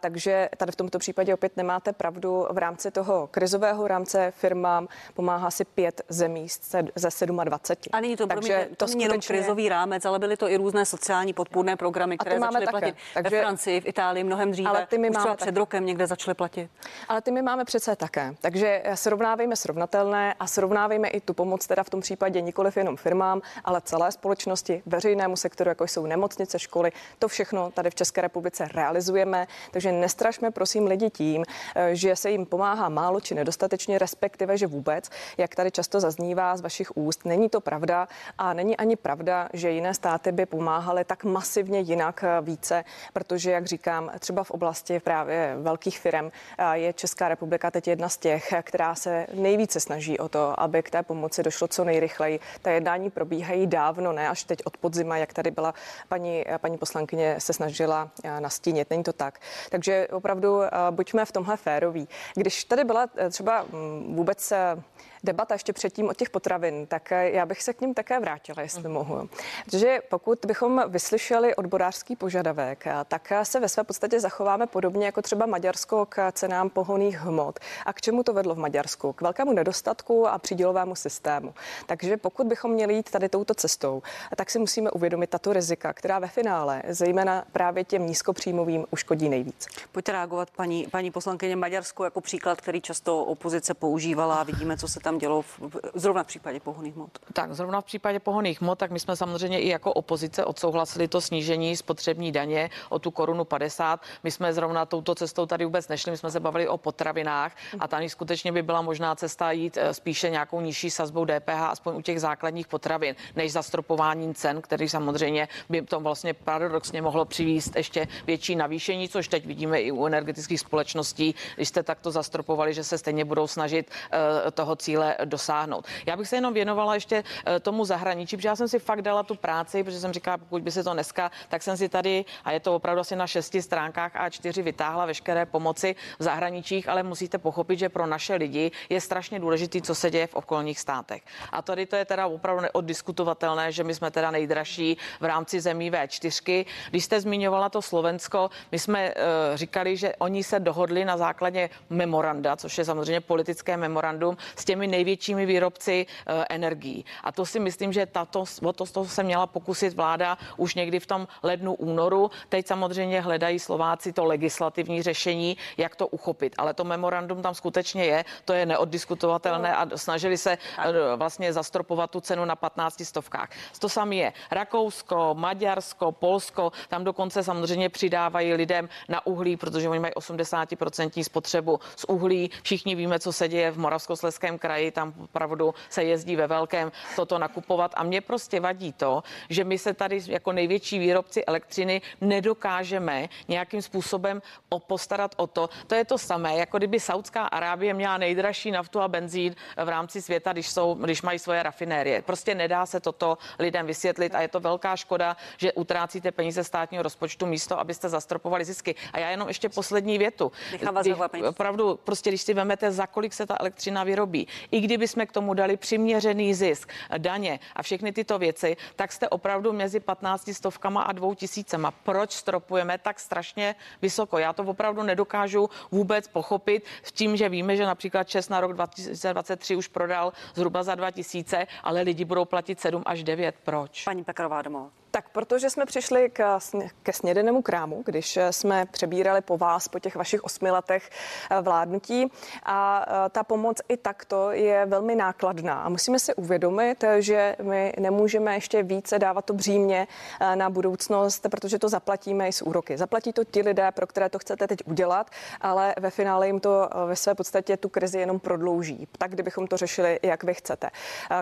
Takže tady v tomto případě opět nemáte pravdu. V rámci toho krizového rámce firmám pomáhá si pět zemí ze 27. A není to, Takže promiňte, to, to není jenom krizový rámec, ale byly to i různé sociální podpůrné programy, které začaly také. platit Takže, ve Francii, v Itálii mnohem dříve. Ale ty my Už máme před rokem někde začaly platit. Ale ty my máme přece také. Takže srovnávejme srovnatelné a srovnávejme i tu pomoc teda v tom případě nikoliv jenom firmám, ale celé společnosti, veřejnému sektoru, jako jsou nemocnice, školy. To všechno tady v České republice realizujeme. Takže nestrašme prosím lidi tím, eh, že se jim pomáhá málo či nedostatečně, respektive, že vůbec, jak tady často zaznívá z vašich úst, není to pravda a není ani pravda, že jiné státy by pomáhaly tak masivně jinak eh, více, protože, jak říkám, třeba v oblasti právě velkých firm eh, je Česká republika teď jedna z těch, která se nejvíce snaží o to, aby k té pomoci došlo co nejrychleji. Ta jednání probíhají dávno, ne až teď od podzima, jak tady byla paní, paní poslankyně se snažila nastínit. Není to tak. Takže opravdu buďme v tomhle féroví. Když tady byla eh, třeba mm, vůbec eh, debata ještě předtím o těch potravin, tak eh, já bych se k ním také vrátila, jestli mm. mohu. Protože pokud bychom vyslyšeli odborářský požadavek, tak se ve své podstatě zachováme podobně jako třeba Maďarsko k cenám pohoných hmot. A k čemu to vedlo v Maďarsku? K velkému nedostatku a přídělovému systému. Takže pokud bychom měli jít tady touto cestou, tak si musíme uvědomit tato rizika, která ve finále, zejména právě těm nízkopříjmovým, uškodí nejvíc. Pojďte reagovat paní, paní poslankyně Maďarsku jako příklad, který často opozice používala. Vidíme, co se tam dělo v, zrovna v případě pohoných hmot. Tak, zrovna v případě pohoných hmot, tak my jsme samozřejmě i jako opozice odsouhlasili to snížení spotřební daně o tu korunu 50. My jsme zrovna touto cestou tady vůbec nešli, my jsme se bavili o potravinách a tady skutečně by byla možná cesta jít eh, spíše nějakou nižší sazbou DPH, aspoň u těch základních potravin, než zastropování cen, který samozřejmě by to vlastně paradoxně mohlo přivést ještě větší navýšení, což teď vidíme i u energetických společností, když jste takto zastropovali, že se stejně budou snažit uh, toho cíle dosáhnout. Já bych se jenom věnovala ještě uh, tomu zahraničí, protože já jsem si fakt dala tu práci, protože jsem říkala, pokud by se to dneska, tak jsem si tady, a je to opravdu asi na šesti stránkách A4 vytáhla veškeré pomoci v zahraničích, ale musíte pochopit, že pro naše lidi je strašně důležitý, co se děje v okolních státech. A tady to je teda opravdu neoddiskutovatelné, že my jsme teda nejdražší v rámci zemí V4. Když jste zmiňovala to Slovensko, my jsme uh, říkali, že oni se dohodli na základě memoranda, což je samozřejmě politické memorandum, s těmi největšími výrobci uh, energií. A to si myslím, že tato, o to, to se měla pokusit vláda už někdy v tom lednu, únoru. Teď samozřejmě hledají Slováci to legislativní řešení, jak to uchopit. Ale to memorandum tam skutečně je, to je neoddiskutovatelné a snažili se uh, vlastně zastropovat tu cenu na 15 stovkách. To samé je Rakousko, Maďarsko, Polsko, tam dokonce samozřejmě přidávají lidem na uhlí, protože oni mají 80% spotřebu z uhlí. Všichni víme, co se děje v Moravskosleském kraji kraji, tam opravdu se jezdí ve velkém toto nakupovat a mě prostě vadí to, že my se tady jako největší výrobci elektřiny nedokážeme nějakým způsobem postarat o to. To je to samé, jako kdyby Saudská Arábie měla nejdražší naftu a benzín v rámci světa, když, jsou, když mají svoje rafinérie. Prostě nedá se toto lidem vysvětlit a je to velká škoda, že utrácíte peníze státního rozpočtu místo, abyste zastropovali zisky. A já jenom ještě poslední větu. Když, opravdu, prostě když si vezmete, za kolik se ta elektřina vyrobí, i kdyby jsme k tomu dali přiměřený zisk, daně a všechny tyto věci, tak jste opravdu mezi 15 stovkama a dvou tisícema. Proč stropujeme tak strašně vysoko? Já to opravdu nedokážu vůbec pochopit s tím, že víme, že například Čes na rok 2023 už prodal zhruba za 2000, ale lidi budou platit 7 až 9. Proč? Paní Pekarová domová. Tak protože jsme přišli k, ke snědenému krámu, když jsme přebírali po vás po těch vašich osmi letech eh, vládnutí a eh, ta pomoc i takto je velmi nákladná a musíme si uvědomit, že my nemůžeme ještě více dávat to břímě eh, na budoucnost, protože to zaplatíme i z úroky. Zaplatí to ti lidé, pro které to chcete teď udělat, ale ve finále jim to ve své podstatě tu krizi jenom prodlouží. Tak kdybychom to řešili, jak vy chcete.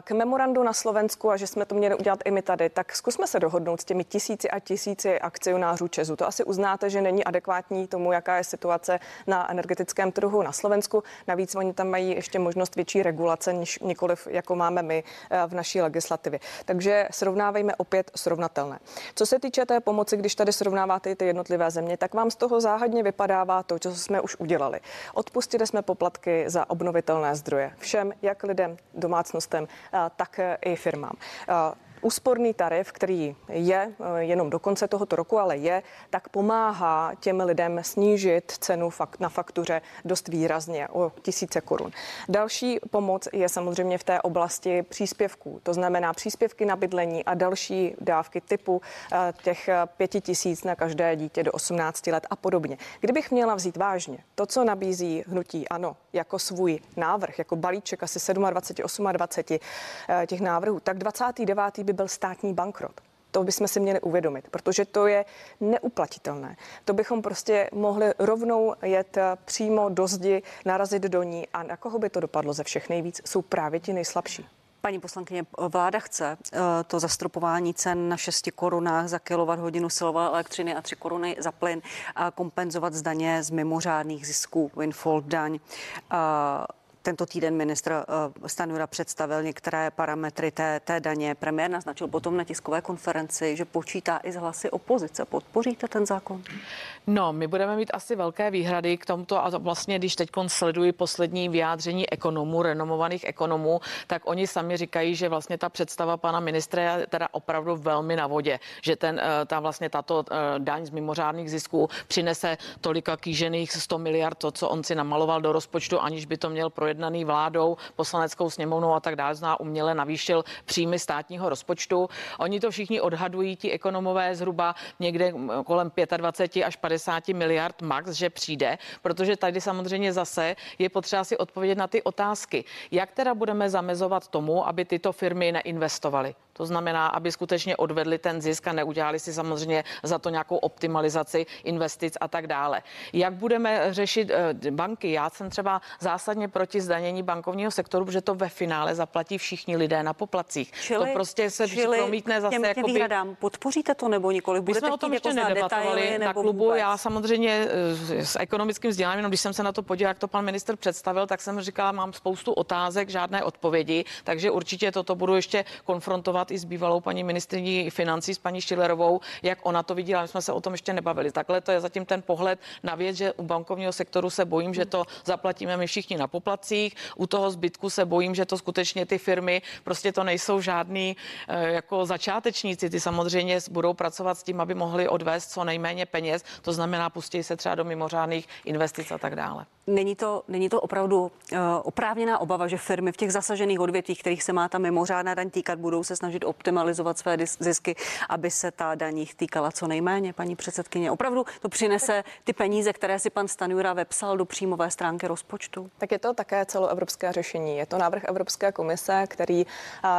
K memorandu na Slovensku a že jsme to měli udělat i my tady, tak zkusme se dohodnout dohodnout s těmi tisíci a tisíci akcionářů Česu. To asi uznáte, že není adekvátní tomu, jaká je situace na energetickém trhu na Slovensku. Navíc oni tam mají ještě možnost větší regulace, než nikoliv jako máme my eh, v naší legislativě. Takže srovnávejme opět srovnatelné. Co se týče té pomoci, když tady srovnáváte ty jednotlivé země, tak vám z toho záhadně vypadává to, co jsme už udělali. Odpustili jsme poplatky za obnovitelné zdroje všem, jak lidem, domácnostem, eh, tak i firmám. Eh, úsporný tarif, který je eh, jenom do konce tohoto roku, ale je, tak pomáhá těm lidem snížit cenu na faktuře dost výrazně o tisíce korun. Další pomoc je samozřejmě v té oblasti příspěvků, to znamená příspěvky na bydlení a další dávky typu eh, těch pěti tisíc na každé dítě do 18 let a podobně. Kdybych měla vzít vážně to, co nabízí hnutí ANO jako svůj návrh, jako balíček asi 27, 28 eh, těch návrhů, tak 29 by byl státní bankrot. To bychom si měli uvědomit, protože to je neuplatitelné. To bychom prostě mohli rovnou jet přímo do zdi, narazit do ní a na koho by to dopadlo ze všech nejvíc, jsou právě ti nejslabší. Paní poslankyně, vláda chce eh, to zastropování cen na 6 korunách za kilowatt hodinu silové elektřiny a 3 koruny za plyn kompenzovat zdaně z mimořádných zisků, windfall daň. Tento týden ministr uh, Stanura představil některé parametry té, té daně. Premiér naznačil potom na tiskové konferenci, že počítá i z hlasy opozice. Podpoříte ten zákon? No, my budeme mít asi velké výhrady k tomuto a vlastně, když teď sleduji poslední vyjádření ekonomů, renomovaných ekonomů, tak oni sami říkají, že vlastně ta představa pana ministra je teda opravdu velmi na vodě, že ten, eh, ta vlastně tato eh, daň z mimořádných zisků přinese tolika kýžených 100 miliard, to, co on si namaloval do rozpočtu, aniž by to měl projednaný vládou, poslaneckou sněmovnou a tak dále, zná uměle navýšil příjmy státního rozpočtu. Oni to všichni odhadují, ti ekonomové zhruba někde kolem 25 až 50 50 miliard max, že přijde, protože tady samozřejmě zase je potřeba si odpovědět na ty otázky. Jak teda budeme zamezovat tomu, aby tyto firmy neinvestovaly? To znamená, aby skutečně odvedli ten zisk a neudělali si samozřejmě za to nějakou optimalizaci investic a tak dále. Jak budeme řešit eh, banky? Já jsem třeba zásadně proti zdanění bankovního sektoru, protože to ve finále zaplatí všichni lidé na poplacích. Čili, to prostě se čili promítne zase jako výhradám. Podpoříte to nebo nikoli? Budete My jsme o tom ještě jako nedebatovali na klubu. Vůbec? Já samozřejmě eh, s ekonomickým vzděláním, když jsem se na to podíval, jak to pan minister představil, tak jsem říkala, mám spoustu otázek, žádné odpovědi, takže určitě toto budu ještě konfrontovat i s bývalou paní ministriní financí, s paní Šilerovou, jak ona to viděla. My jsme se o tom ještě nebavili. Takhle to je zatím ten pohled na věc, že u bankovního sektoru se bojím, že to zaplatíme my všichni na poplacích. U toho zbytku se bojím, že to skutečně ty firmy prostě to nejsou žádný eh, jako začátečníci. Ty samozřejmě budou pracovat s tím, aby mohli odvést co nejméně peněz. To znamená, pustí se třeba do mimořádných investic a tak dále. Není to, není to opravdu uh, oprávněná obava, že firmy v těch zasažených odvětvích, kterých se má ta mimořádná daň týkat, budou se snažit optimalizovat své zisky, aby se ta daň jich týkala co nejméně, paní předsedkyně. Opravdu to přinese ty peníze, které si pan Stanjura vepsal do příjmové stránky rozpočtu? Tak je to také celoevropské řešení. Je to návrh Evropské komise, který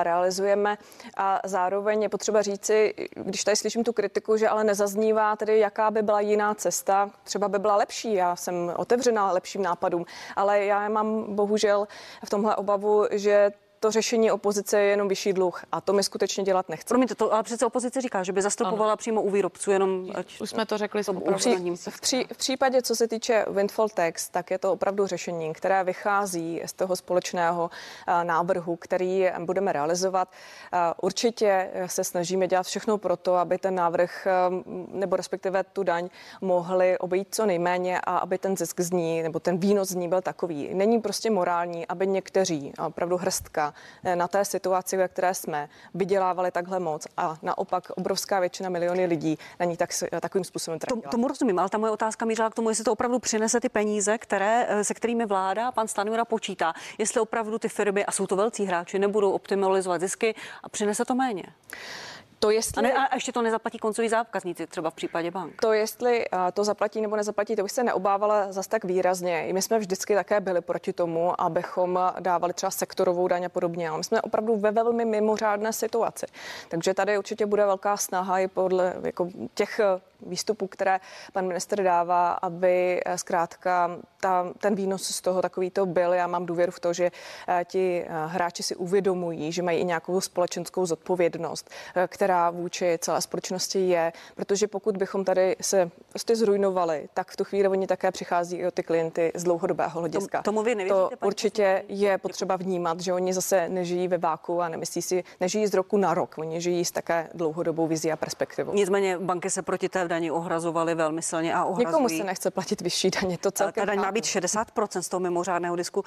realizujeme a zároveň je potřeba říci, když tady slyším tu kritiku, že ale nezaznívá tedy, jaká by byla jiná cesta, třeba by byla lepší. Já jsem otevřená dalším nápadům. Ale já mám bohužel v tomhle obavu, že to řešení opozice je jenom vyšší dluh a to my skutečně dělat nechceme. Promiňte, to ale přece opozice říká, že by zastupovala ano. přímo u výrobců, jenom ať Už jsme to řekli to při, v, pří, v případě, co se týče windfall tax, tak je to opravdu řešení, které vychází z toho společného uh, návrhu, který budeme realizovat. Uh, určitě se snažíme dělat všechno pro to, aby ten návrh nebo respektive tu daň mohli obejít co nejméně a aby ten zisk z ní nebo ten výnos z ní byl takový. Není prostě morální, aby někteří, opravdu hrstka, Eh, na té situaci, ve které jsme, vydělávali takhle moc a naopak obrovská většina miliony lidí na ní tak, takovým způsobem tratila. Tomu rozumím, ale ta moje otázka mířila k tomu, jestli to opravdu přinese ty peníze, které, eh, se kterými vláda pan Stanura počítá. Jestli opravdu ty firmy, a jsou to velcí hráči, nebudou optimalizovat zisky a přinese to méně. To jestli... A, ne, a ještě to nezaplatí koncoví zákazníci, třeba v případě bank. To jestli to zaplatí nebo nezaplatí, to bych se neobávala zas tak výrazně. I my jsme vždycky také byli proti tomu, abychom dávali třeba sektorovou daň a podobně. Ale my jsme opravdu ve velmi mimořádné situaci. Takže tady určitě bude velká snaha i podle jako těch výstupů, které pan minister dává, aby eh, zkrátka ta, ten výnos z toho takový to byl. Já mám důvěru v to, že eh, ti eh, hráči si uvědomují, že mají i nějakou společenskou zodpovědnost, která vůči celé společnosti je, protože pokud bychom tady se prostě zrujnovali, tak v tu chvíli oni také přichází i o ty klienty z dlouhodobého hlediska. Tomu vy nevěříte, to určitě je potřeba vnímat, že oni zase nežijí ve váku a nemyslí si, nežijí z roku na rok, oni žijí s také dlouhodobou vizí a perspektivou. Nicméně banky se proti té daní ohrazovali velmi silně a ohrazují. Nikomu se nechce platit vyšší daně, to celkem. Ta daň má být 60% z toho mimořádného disku.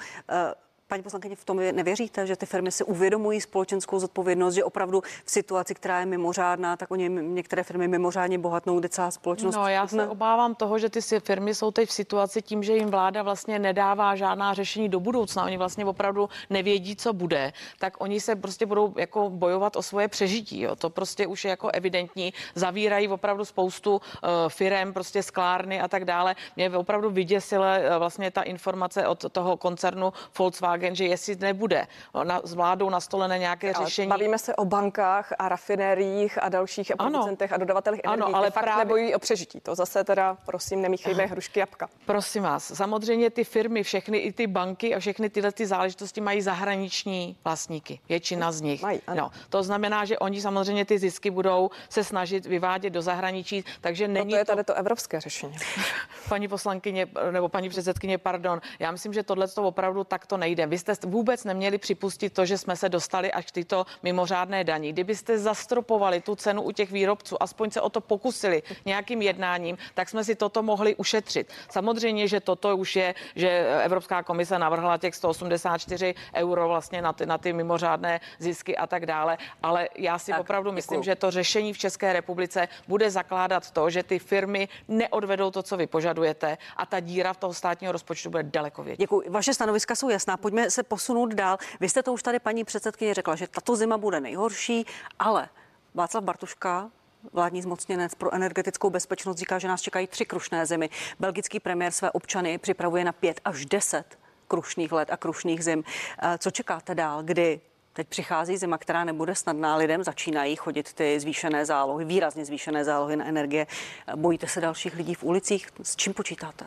Paní poslankyně, v tom nevěříte, že ty firmy si uvědomují společenskou zodpovědnost, že opravdu v situaci, která je mimořádná, tak oni některé firmy mimořádně bohatnou, kde celá společnost. No, já se obávám toho, že ty firmy jsou teď v situaci tím, že jim vláda vlastně nedává žádná řešení do budoucna. Oni vlastně opravdu nevědí, co bude, tak oni se prostě budou jako bojovat o svoje přežití. Jo. To prostě už je jako evidentní. Zavírají opravdu spoustu uh, firem, prostě sklárny a tak dále. Mě opravdu vyděsila uh, vlastně ta informace od toho koncernu Volkswagen Volkswagen, že jestli nebude na, s vládou nastolené nějaké ale řešení. Bavíme se o bankách a rafinériích a dalších producentech a dodavatelích energií, ano, ale fakt právě... nebojí o přežití. To zase teda, prosím, nemíchejme hrušky jabka. Prosím vás, samozřejmě ty firmy, všechny i ty banky a všechny tyhle ty záležitosti mají zahraniční vlastníky. Většina z nich. Mají, no, to znamená, že oni samozřejmě ty zisky budou se snažit vyvádět do zahraničí, takže není to je tady to evropské řešení. paní poslankyně nebo paní předsedkyně, pardon, já myslím, že tohle to opravdu takto nejde vy jste vůbec neměli připustit to, že jsme se dostali až k tyto mimořádné daní. Kdybyste zastropovali tu cenu u těch výrobců, aspoň se o to pokusili nějakým jednáním, tak jsme si toto mohli ušetřit. Samozřejmě, že toto už je, že Evropská komise navrhla těch 184 euro vlastně na ty, na ty mimořádné zisky a tak dále, ale já si tak, opravdu děkuju. myslím, že to řešení v České republice bude zakládat to, že ty firmy neodvedou to, co vy požadujete a ta díra v toho státního rozpočtu bude daleko větší. Děkuji. Vaše stanoviska jsou jasná. Pojďme pojďme se posunout dál. Vy jste to už tady paní předsedkyně řekla, že tato zima bude nejhorší, ale Václav Bartuška, vládní zmocněnec pro energetickou bezpečnost, říká, že nás čekají tři krušné zimy. Belgický premiér své občany připravuje na pět až deset krušných let a krušných zim. Eh, co čekáte dál, kdy Teď přichází zima, která nebude snadná. Lidem začínají chodit ty zvýšené zálohy, výrazně zvýšené zálohy na energie. Bojíte se dalších lidí v ulicích? S čím počítáte?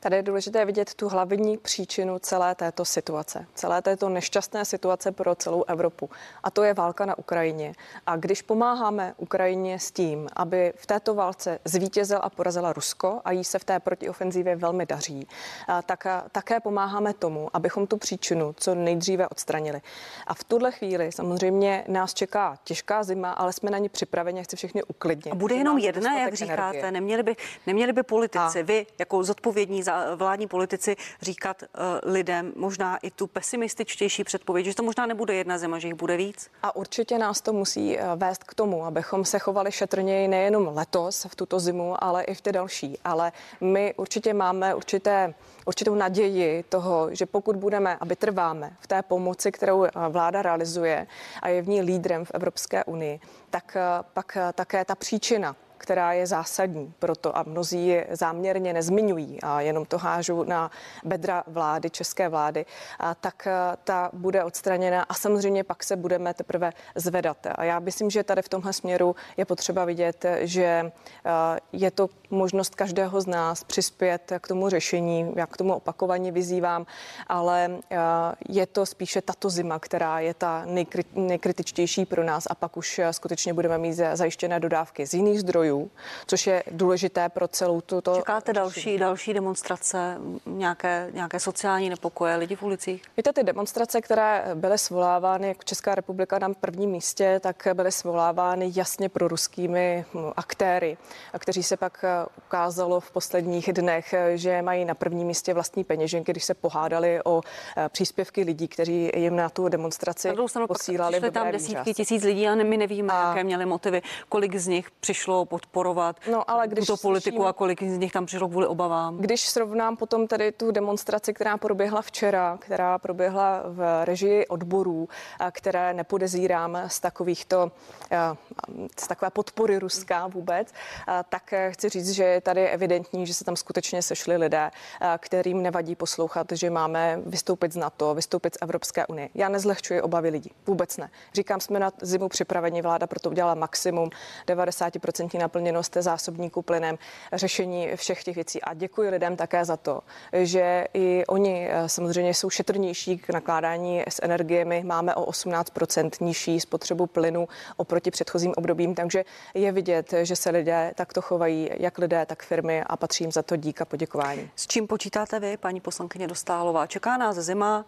Tady je důležité vidět tu hlavní příčinu celé této situace, celé této nešťastné situace pro celou Evropu. A to je válka na Ukrajině. A když pomáháme Ukrajině s tím, aby v této válce zvítězil a porazila Rusko a jí se v té protiofenzívě velmi daří, tak také pomáháme tomu, abychom tu příčinu co nejdříve odstranili. A v tuhle chvíli samozřejmě nás čeká těžká zima, ale jsme na ní připraveni, chci všechny uklidnit. A bude jenom jedna, jak říkáte, energie. neměli by, neměli by politici, a... vy jako zodpovědní za vládní politici říkat uh, lidem možná i tu pesimističtější předpověď, že to možná nebude jedna zima, že jich bude víc? A určitě nás to musí eh, vést k tomu, abychom se chovali šetrněji nejenom letos v tuto zimu, ale i v ty další. Ale my určitě máme určité určitou naději toho, že pokud budeme a vytrváme v té pomoci, kterou eh, vláda realizuje a je v ní lídrem v Evropské unii, tak pak také ta příčina která je zásadní pro to a mnozí je záměrně nezmiňují a jenom to hážou na bedra vlády, české vlády, a tak ta bude odstraněna a samozřejmě pak se budeme teprve zvedat. A já myslím, že tady v tomhle směru je potřeba vidět, že je to možnost každého z nás přispět k tomu řešení. Já k tomu opakovaně vyzývám, ale je to spíše tato zima, která je ta nejkritičtější pro nás a pak už skutečně budeme mít zajištěné dodávky z jiných zdrojů, což je důležité pro celou tuto. Čekáte další, další demonstrace, nějaké, nějaké sociální nepokoje, lidi v ulicích? Víte, ty demonstrace, které byly svolávány jako Česká republika na prvním místě, tak byly svolávány jasně pro ruskými hm, aktéry, kteří se pak eh, ukázalo v posledních dnech, eh, že mají na prvním místě vlastní peněženky, když se pohádali o eh, příspěvky lidí, kteří jim na tu demonstraci posílali. Pak tam desítky tisíc lidí a my nevíme, a... jaké měli motivy, kolik z nich přišlo podporovat no, ale když tuto politiku slyším, a kolik z nich tam přišlo kvůli obavám. Když srovnám potom tedy tu demonstraci, která proběhla včera, která proběhla v režii odborů, které nepodezírám z takovýchto, z takové podpory Ruska vůbec, tak chci říct, že je tady evidentní, že se tam skutečně sešli lidé, kterým nevadí poslouchat, že máme vystoupit z NATO, vystoupit z Evropské unie. Já nezlehčuji obavy lidí, vůbec ne. Říkám, jsme na zimu připraveni, vláda proto udělala maximum, 90% naplněnost zásobníků plynem, řešení všech těch věcí. A děkuji lidem také za to, že i oni eh, samozřejmě jsou šetrnější k nakládání s energiemi. Máme o 18% nižší spotřebu plynu oproti předchozím obdobím, takže je vidět, že se lidé takto chovají, jak lidé, tak firmy a patří jim za to dík a poděkování. S čím počítáte vy, paní poslankyně Dostálová? Čeká nás zima,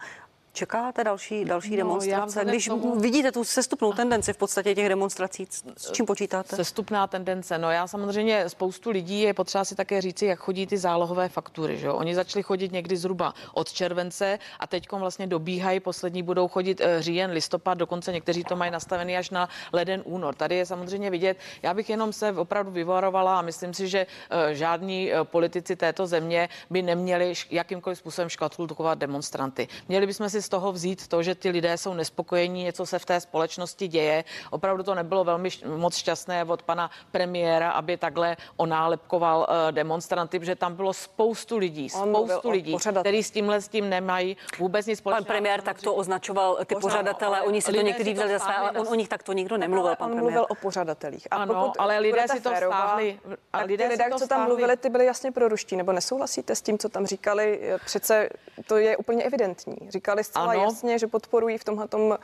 Čekáte další, další no, demonstrace? Když tomu... vidíte tu sestupnou tendenci v podstatě těch demonstrací, s čím počítáte? Sestupná tendence. No já samozřejmě spoustu lidí je potřeba si také říci, jak chodí ty zálohové faktury. Že? Oni začali chodit někdy zhruba od července a teď vlastně dobíhají, poslední budou chodit eh, říjen, listopad, dokonce někteří to mají nastavený až na leden, únor. Tady je samozřejmě vidět, já bych jenom se opravdu vyvarovala a myslím si, že eh, žádní eh, politici této země by neměli jakýmkoliv způsobem škatulkovat demonstranty. Měli bychom si z toho vzít to, že ty lidé jsou nespokojení, něco se v té společnosti děje. Opravdu to nebylo velmi moc šťastné od pana premiéra, aby takhle onálepkoval uh, demonstranty, protože tam bylo spoustu lidí, spoustu lidí, kteří s tímhle s tím nemají vůbec nic společného. Pan premiér takto označoval ty pořadatele, oni si to někteří vzali za své, ale on o nich takto nikdo nemluvil. Pan on mluvil o pořadatelích. A ano, ale lidé si to stáhli. A lidé, lidé co tam mluvili, ty byli jasně proruští, nebo nesouhlasíte s tím, co tam říkali? Přece to je úplně evidentní. Říkali zcela ano. jasně, že podporují v tomhle uh,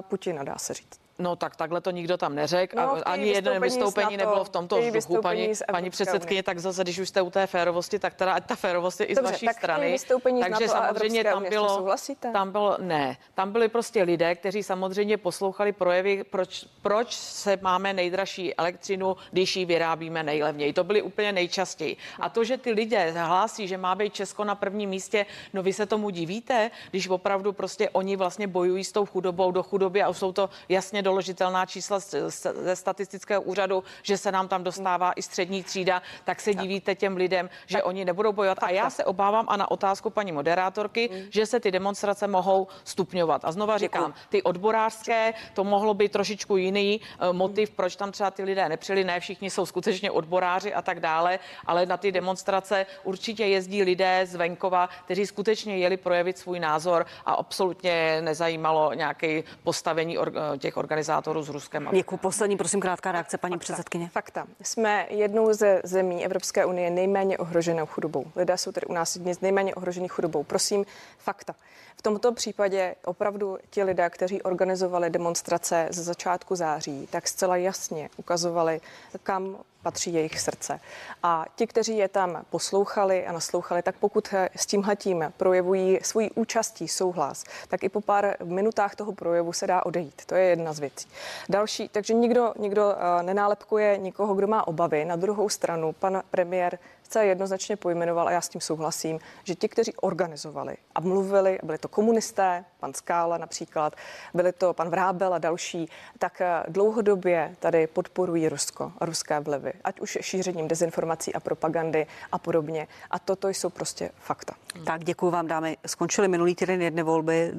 Putina, dá se říct. No tak takhle to nikdo tam neřekl. No, ani jedno vystoupení nebylo v tomto vzduchu. Paní, paní předsedkyně, tak zase, když už jste u té férovosti, tak teda ať ta férovost je i Dobře, z vaší tak strany. Takže samozřejmě tam bylo, tam bylo, ne, tam byli prostě lidé, kteří samozřejmě poslouchali projevy, proč, proč se máme nejdražší elektřinu, když ji vyrábíme nejlevněji. To byly úplně nejčastěji. A to, že ty lidé hlásí, že má být Česko na prvním místě, no vy se tomu divíte, když opravdu prostě oni vlastně bojují s tou chudobou do chudoby a jsou to jasně doložitelná čísla ze statistického úřadu, že se nám tam dostává i střední třída, tak se divíte těm lidem, že tak. oni nebudou bojovat. Tak, a já tak. se obávám a na otázku paní moderátorky, mm. že se ty demonstrace mohou stupňovat. A znova říkám, ty odborářské, to mohlo být trošičku jiný uh, motiv, proč tam třeba ty lidé nepřili. Ne všichni jsou skutečně odboráři a tak dále, ale na ty demonstrace určitě jezdí lidé z venkova, kteří skutečně jeli projevit svůj názor a absolutně nezajímalo nějaké postavení or, těch organizací organizátorů s Ruskem. Děkuji. Poslední, prosím, krátká reakce, paní Fakta. předsedkyně. Fakta. Jsme jednou ze zemí Evropské unie nejméně ohroženou chudobou. Lidé jsou tedy u nás jedni z nejméně ohrožených chudobou. Prosím, fakta. V tomto případě opravdu ti lidé, kteří organizovali demonstrace ze začátku září, tak zcela jasně ukazovali, kam patří jejich srdce. A ti, kteří je tam poslouchali a naslouchali, tak pokud s tímhletím projevují svůj účastí souhlas, tak i po pár minutách toho projevu se dá odejít. To je jedna z věcí. Další, takže nikdo, nikdo eh, nenálepkuje nikoho, kdo má obavy. Na druhou stranu pan premiér zcela jednoznačně pojmenoval, a já s tím souhlasím, že ti, kteří organizovali a mluvili, byli to komunisté, pan Skála například, byli to pan Vrábel a další, tak eh, dlouhodobě tady podporují Rusko a ruské vlivy, ať už šířením dezinformací a propagandy a podobně. A toto jsou prostě fakta. Tak děkuji vám, dámy. Skončily minulý týden jedny volby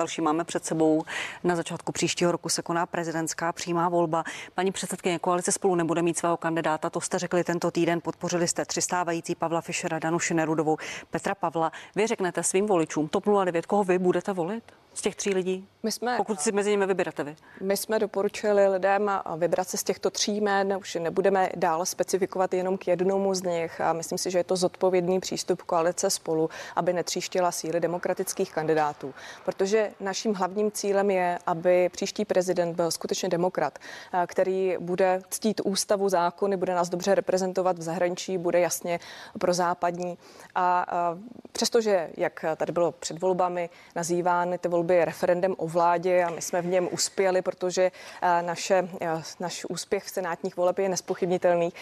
další máme před sebou. Na začátku příštího roku se koná prezidentská přímá volba. Paní předsedkyně koalice spolu nebude mít svého kandidáta, to jste řekli tento týden, podpořili jste tři stávající Pavla Fischera, Danuši Nerudovou, Petra Pavla. Vy řeknete svým voličům TOP 09, koho vy budete volit? Z těch tří lidí? My jsme, pokud si mezi nimi vyberete vy. My jsme doporučili lidem vybrat se z těchto tří jmén, už nebudeme dál specifikovat jenom k jednomu z nich a myslím si, že je to zodpovědný přístup koalice spolu, aby netříštila síly demokratických kandidátů. Protože naším hlavním cílem je, aby příští prezident byl skutečně demokrat, který bude ctít ústavu, zákony, bude nás dobře reprezentovat v zahraničí, bude jasně pro západní. A, a přestože, jak tady bylo před volbami nazývány ty volby volby referendem o vládě a my jsme v něm uspěli, protože eh, naše, eh, naš úspěch v senátních voleb je nespochybnitelný,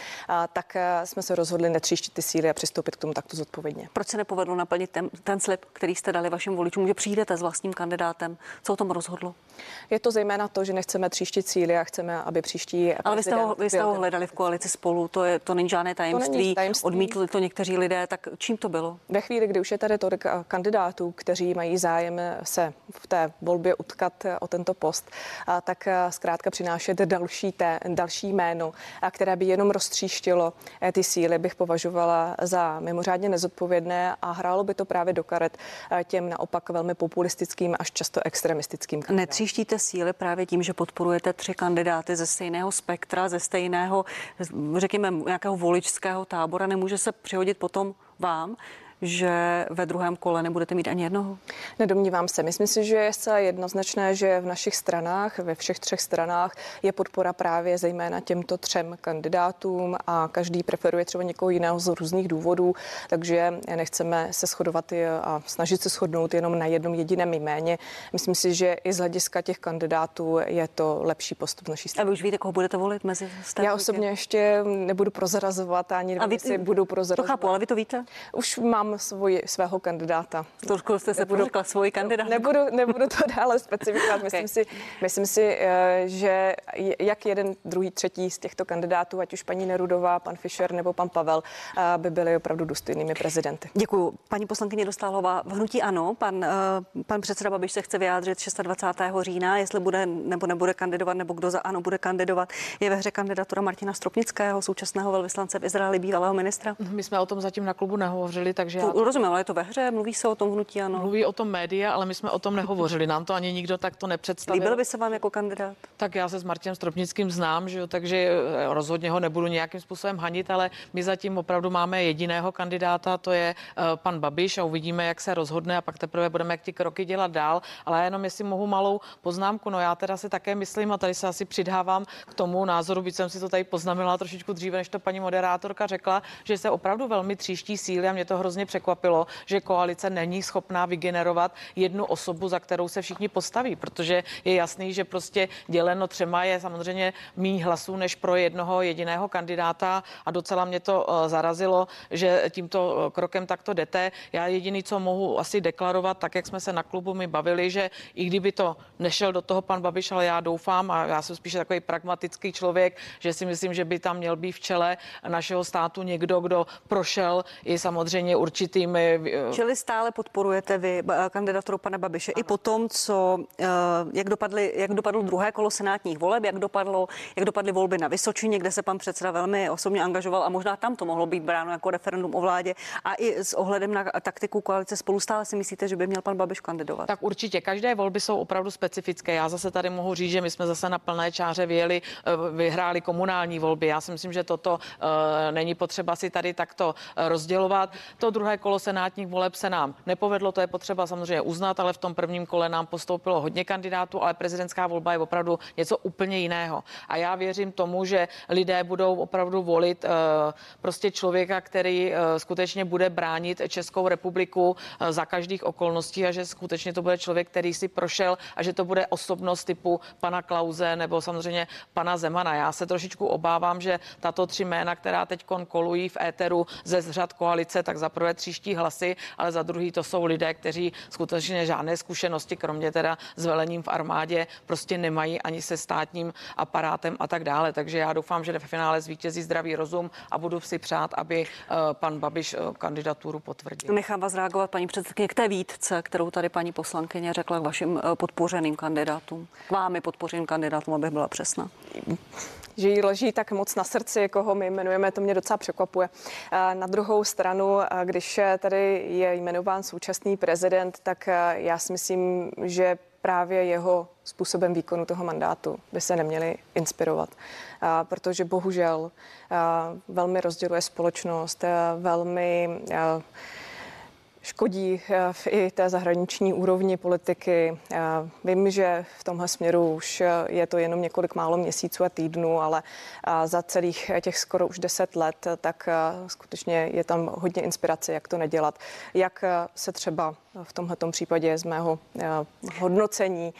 tak eh, jsme se rozhodli netříštit ty síly a přistoupit k tomu takto zodpovědně. Proč se nepovedlo naplnit ten, ten slib, který jste dali vašim voličům, že přijdete s vlastním kandidátem? Co o tom rozhodlo? Je to zejména to, že nechceme tříštit síly a chceme, aby příští. Ale vy jste ho, vy jste ho hledali v koalici spolu, to, je, to není žádné tajemství. To není tajemství. Odmítli to někteří lidé, tak čím to bylo? Ve chvíli, kdy už je tady tolik kandidátů, kteří mají zájem se v té volbě utkat eh, o tento post, tak eh, zkrátka přinášet další, té, další jméno, které by jenom roztříštilo eh, ty síly, bych považovala za mimořádně nezodpovědné a hrálo by to právě do karet těm naopak velmi populistickým až často extremistickým kandidátům. Netříštíte síly právě tím, že podporujete tři kandidáty ze stejného spektra, ze stejného, řekněme, nějakého voličského tábora, nemůže se přihodit potom vám, že ve druhém kole nebudete mít ani jednoho? Nedomnívám se. Myslím si, že je zcela jednoznačné, že v našich stranách, ve všech třech stranách je podpora právě zejména těmto třem kandidátům a každý preferuje třeba někoho jiného z různých důvodů, takže nechceme se shodovat a snažit se shodnout jenom na jednom jediném jméně. Myslím si, že i z hlediska těch kandidátů je to lepší postup naší strany. A vy už víte, koho budete volit mezi státy? Já osobně ještě nebudu prozrazovat ani a vy, budu prozrazovat. To chápu, ale vy to víte? Už mám mám svůj, svého kandidáta. Trošku jste se nebudu, řekla svůj kandidát. Nebudu, nebudu to dále specifikovat. Myslím, okay. si, myslím si, eh, že jak jeden, druhý, třetí z těchto kandidátů, ať už paní Nerudová, pan Fischer nebo pan Pavel, eh, by byli opravdu důstojnými prezidenty. Děkuji. Paní poslankyně Dostálová, v hnutí ano, pan, eh, pan předseda Babiš se chce vyjádřit 26. října, jestli bude nebo nebude kandidovat, nebo kdo za ano bude kandidovat. Je ve hře kandidatura Martina Stropnického, současného velvyslance v Izraeli, bývalého ministra. My jsme o tom zatím na klubu nehovořili, takže to, já... Rozumím, ale je to ve hře, mluví se o tom hnutí, ano. Mluví o tom média, ale my jsme o tom nehovořili. Nám to ani nikdo takto nepředstavil. Líbil by se vám jako kandidát? Tak já se s Martinem Stropnickým znám, že jo, takže eh, rozhodně ho nebudu nějakým způsobem hanit, ale my zatím opravdu máme jediného kandidáta, to je uh, pan Babiš a uvidíme, jak se rozhodne a pak teprve budeme jak ty kroky dělat dál. Ale jenom jestli mohu malou poznámku, no já teda si také myslím a tady se asi přidávám k tomu názoru, byť jsem si to tady poznamenala trošičku dříve, než to paní moderátorka řekla, že se opravdu velmi tříští síly a mě to hrozně překvapilo, že koalice není schopná vygenerovat jednu osobu, za kterou se všichni postaví, protože je jasný, že prostě děleno třema je samozřejmě méně hlasů než pro jednoho jediného kandidáta a docela mě to eh, zarazilo, že tímto eh, krokem takto jdete. Já jediný, co mohu asi deklarovat, tak jak jsme se na klubu mi bavili, že i kdyby to nešel do toho pan Babiš, ale já doufám a já jsem spíše takový pragmatický člověk, že si myslím, že by tam měl být v čele našeho státu někdo, kdo prošel i samozřejmě určitě určitými... Eh, Čili stále podporujete vy kandidaturu pana Babiše ano. i po tom, co, eh, jak, dopadly, jak dopadlo druhé kolo senátních voleb, jak, dopadlo, jak dopadly volby na Vysočině, kde se pan předseda velmi osobně angažoval a možná tam to mohlo být bráno jako referendum o vládě a i s ohledem na taktiku koalice spolu stále si myslíte, že by měl pan Babiš kandidovat? Tak určitě. Každé volby jsou opravdu specifické. Já zase tady mohu říct, že my jsme zase na plné čáře vyjeli, eh, vyhráli komunální volby. Já si myslím, že toto není potřeba si tady takto rozdělovat. To druhé druhé kolo senátních voleb se nám nepovedlo, to je potřeba samozřejmě uznat, ale v tom prvním kole nám postoupilo hodně kandidátů, ale prezidentská volba je opravdu něco úplně jiného. A já věřím tomu, že lidé budou opravdu volit uh, prostě člověka, který uh, skutečně bude bránit Českou republiku uh, za každých okolností a že skutečně to bude člověk, který si prošel a že to bude osobnost typu pana Klauze nebo samozřejmě pana Zemana. Já se trošičku obávám, že tato tři jména, která teď kolují v éteru ze řad koalice, tak zaprvé tříští hlasy, ale za druhý to jsou lidé, kteří skutečně žádné zkušenosti, kromě teda s velením v armádě, prostě nemají ani se státním aparátem a tak dále. Takže já doufám, že ve finále zvítězí zdravý rozum a budu si přát, aby eh, pan Babiš eh, kandidaturu potvrdil. Nechám vás reagovat, paní předsedkyně, k té výtce, kterou tady paní poslankyně řekla k vašim eh, podpořeným kandidátům, k vámi podpořeným kandidátům, abych byla přesná. že jí leží tak moc na srdci, koho my jmenujeme, to mě docela překvapuje. Na druhou stranu, když tady je jmenován současný prezident, tak já si myslím, že právě jeho způsobem výkonu toho mandátu by se neměli inspirovat, protože bohužel velmi rozděluje společnost, velmi škodí eh, i té zahraniční úrovni politiky. Vím, že v tomhle směru už eh, je to jenom několik málo měsíců a týdnů, ale za celých těch skoro už deset let, tak eh, skutečně je tam hodně inspirace, jak to nedělat. Jak se třeba v tomhle případě z mého hodnocení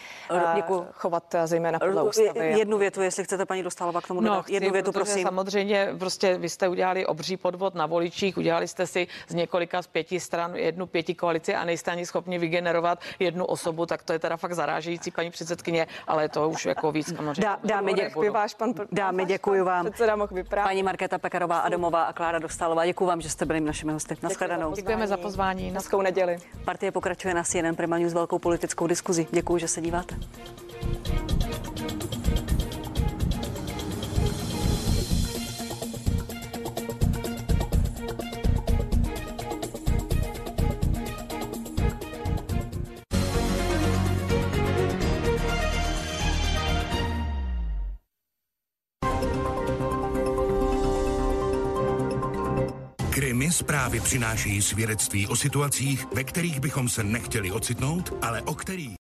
Děkuji. chovat zejména podle ústavy. Jednu větu, jestli chcete paní Dostálova k tomu no, dodat. Jednu větu, prosím. Samozřejmě prostě vy jste udělali obří podvod na voličích, udělali jste si z několika z pěti stran jednu pěti koalici a nejste ani schopni vygenerovat jednu osobu, tak to je teda fakt zarážející, paní předsedkyně, ale to už jako víc samozřejmě. Dá, dámy, děkuji, váš pan, dámy, děkuji vám. Předseda mohl Paní Markéta Pekarová, Adamová a Klára Dostálová, děkuji vám, že jste byli našimi hosty. Děkujeme za pozvání. Na neděli. Partie pokračuje na CNN Prima News velkou politickou diskuzi. Děkuji, že se díváte. Zprávy přinášejí svědectví o situacích, ve kterých bychom se nechtěli ocitnout, ale o kterých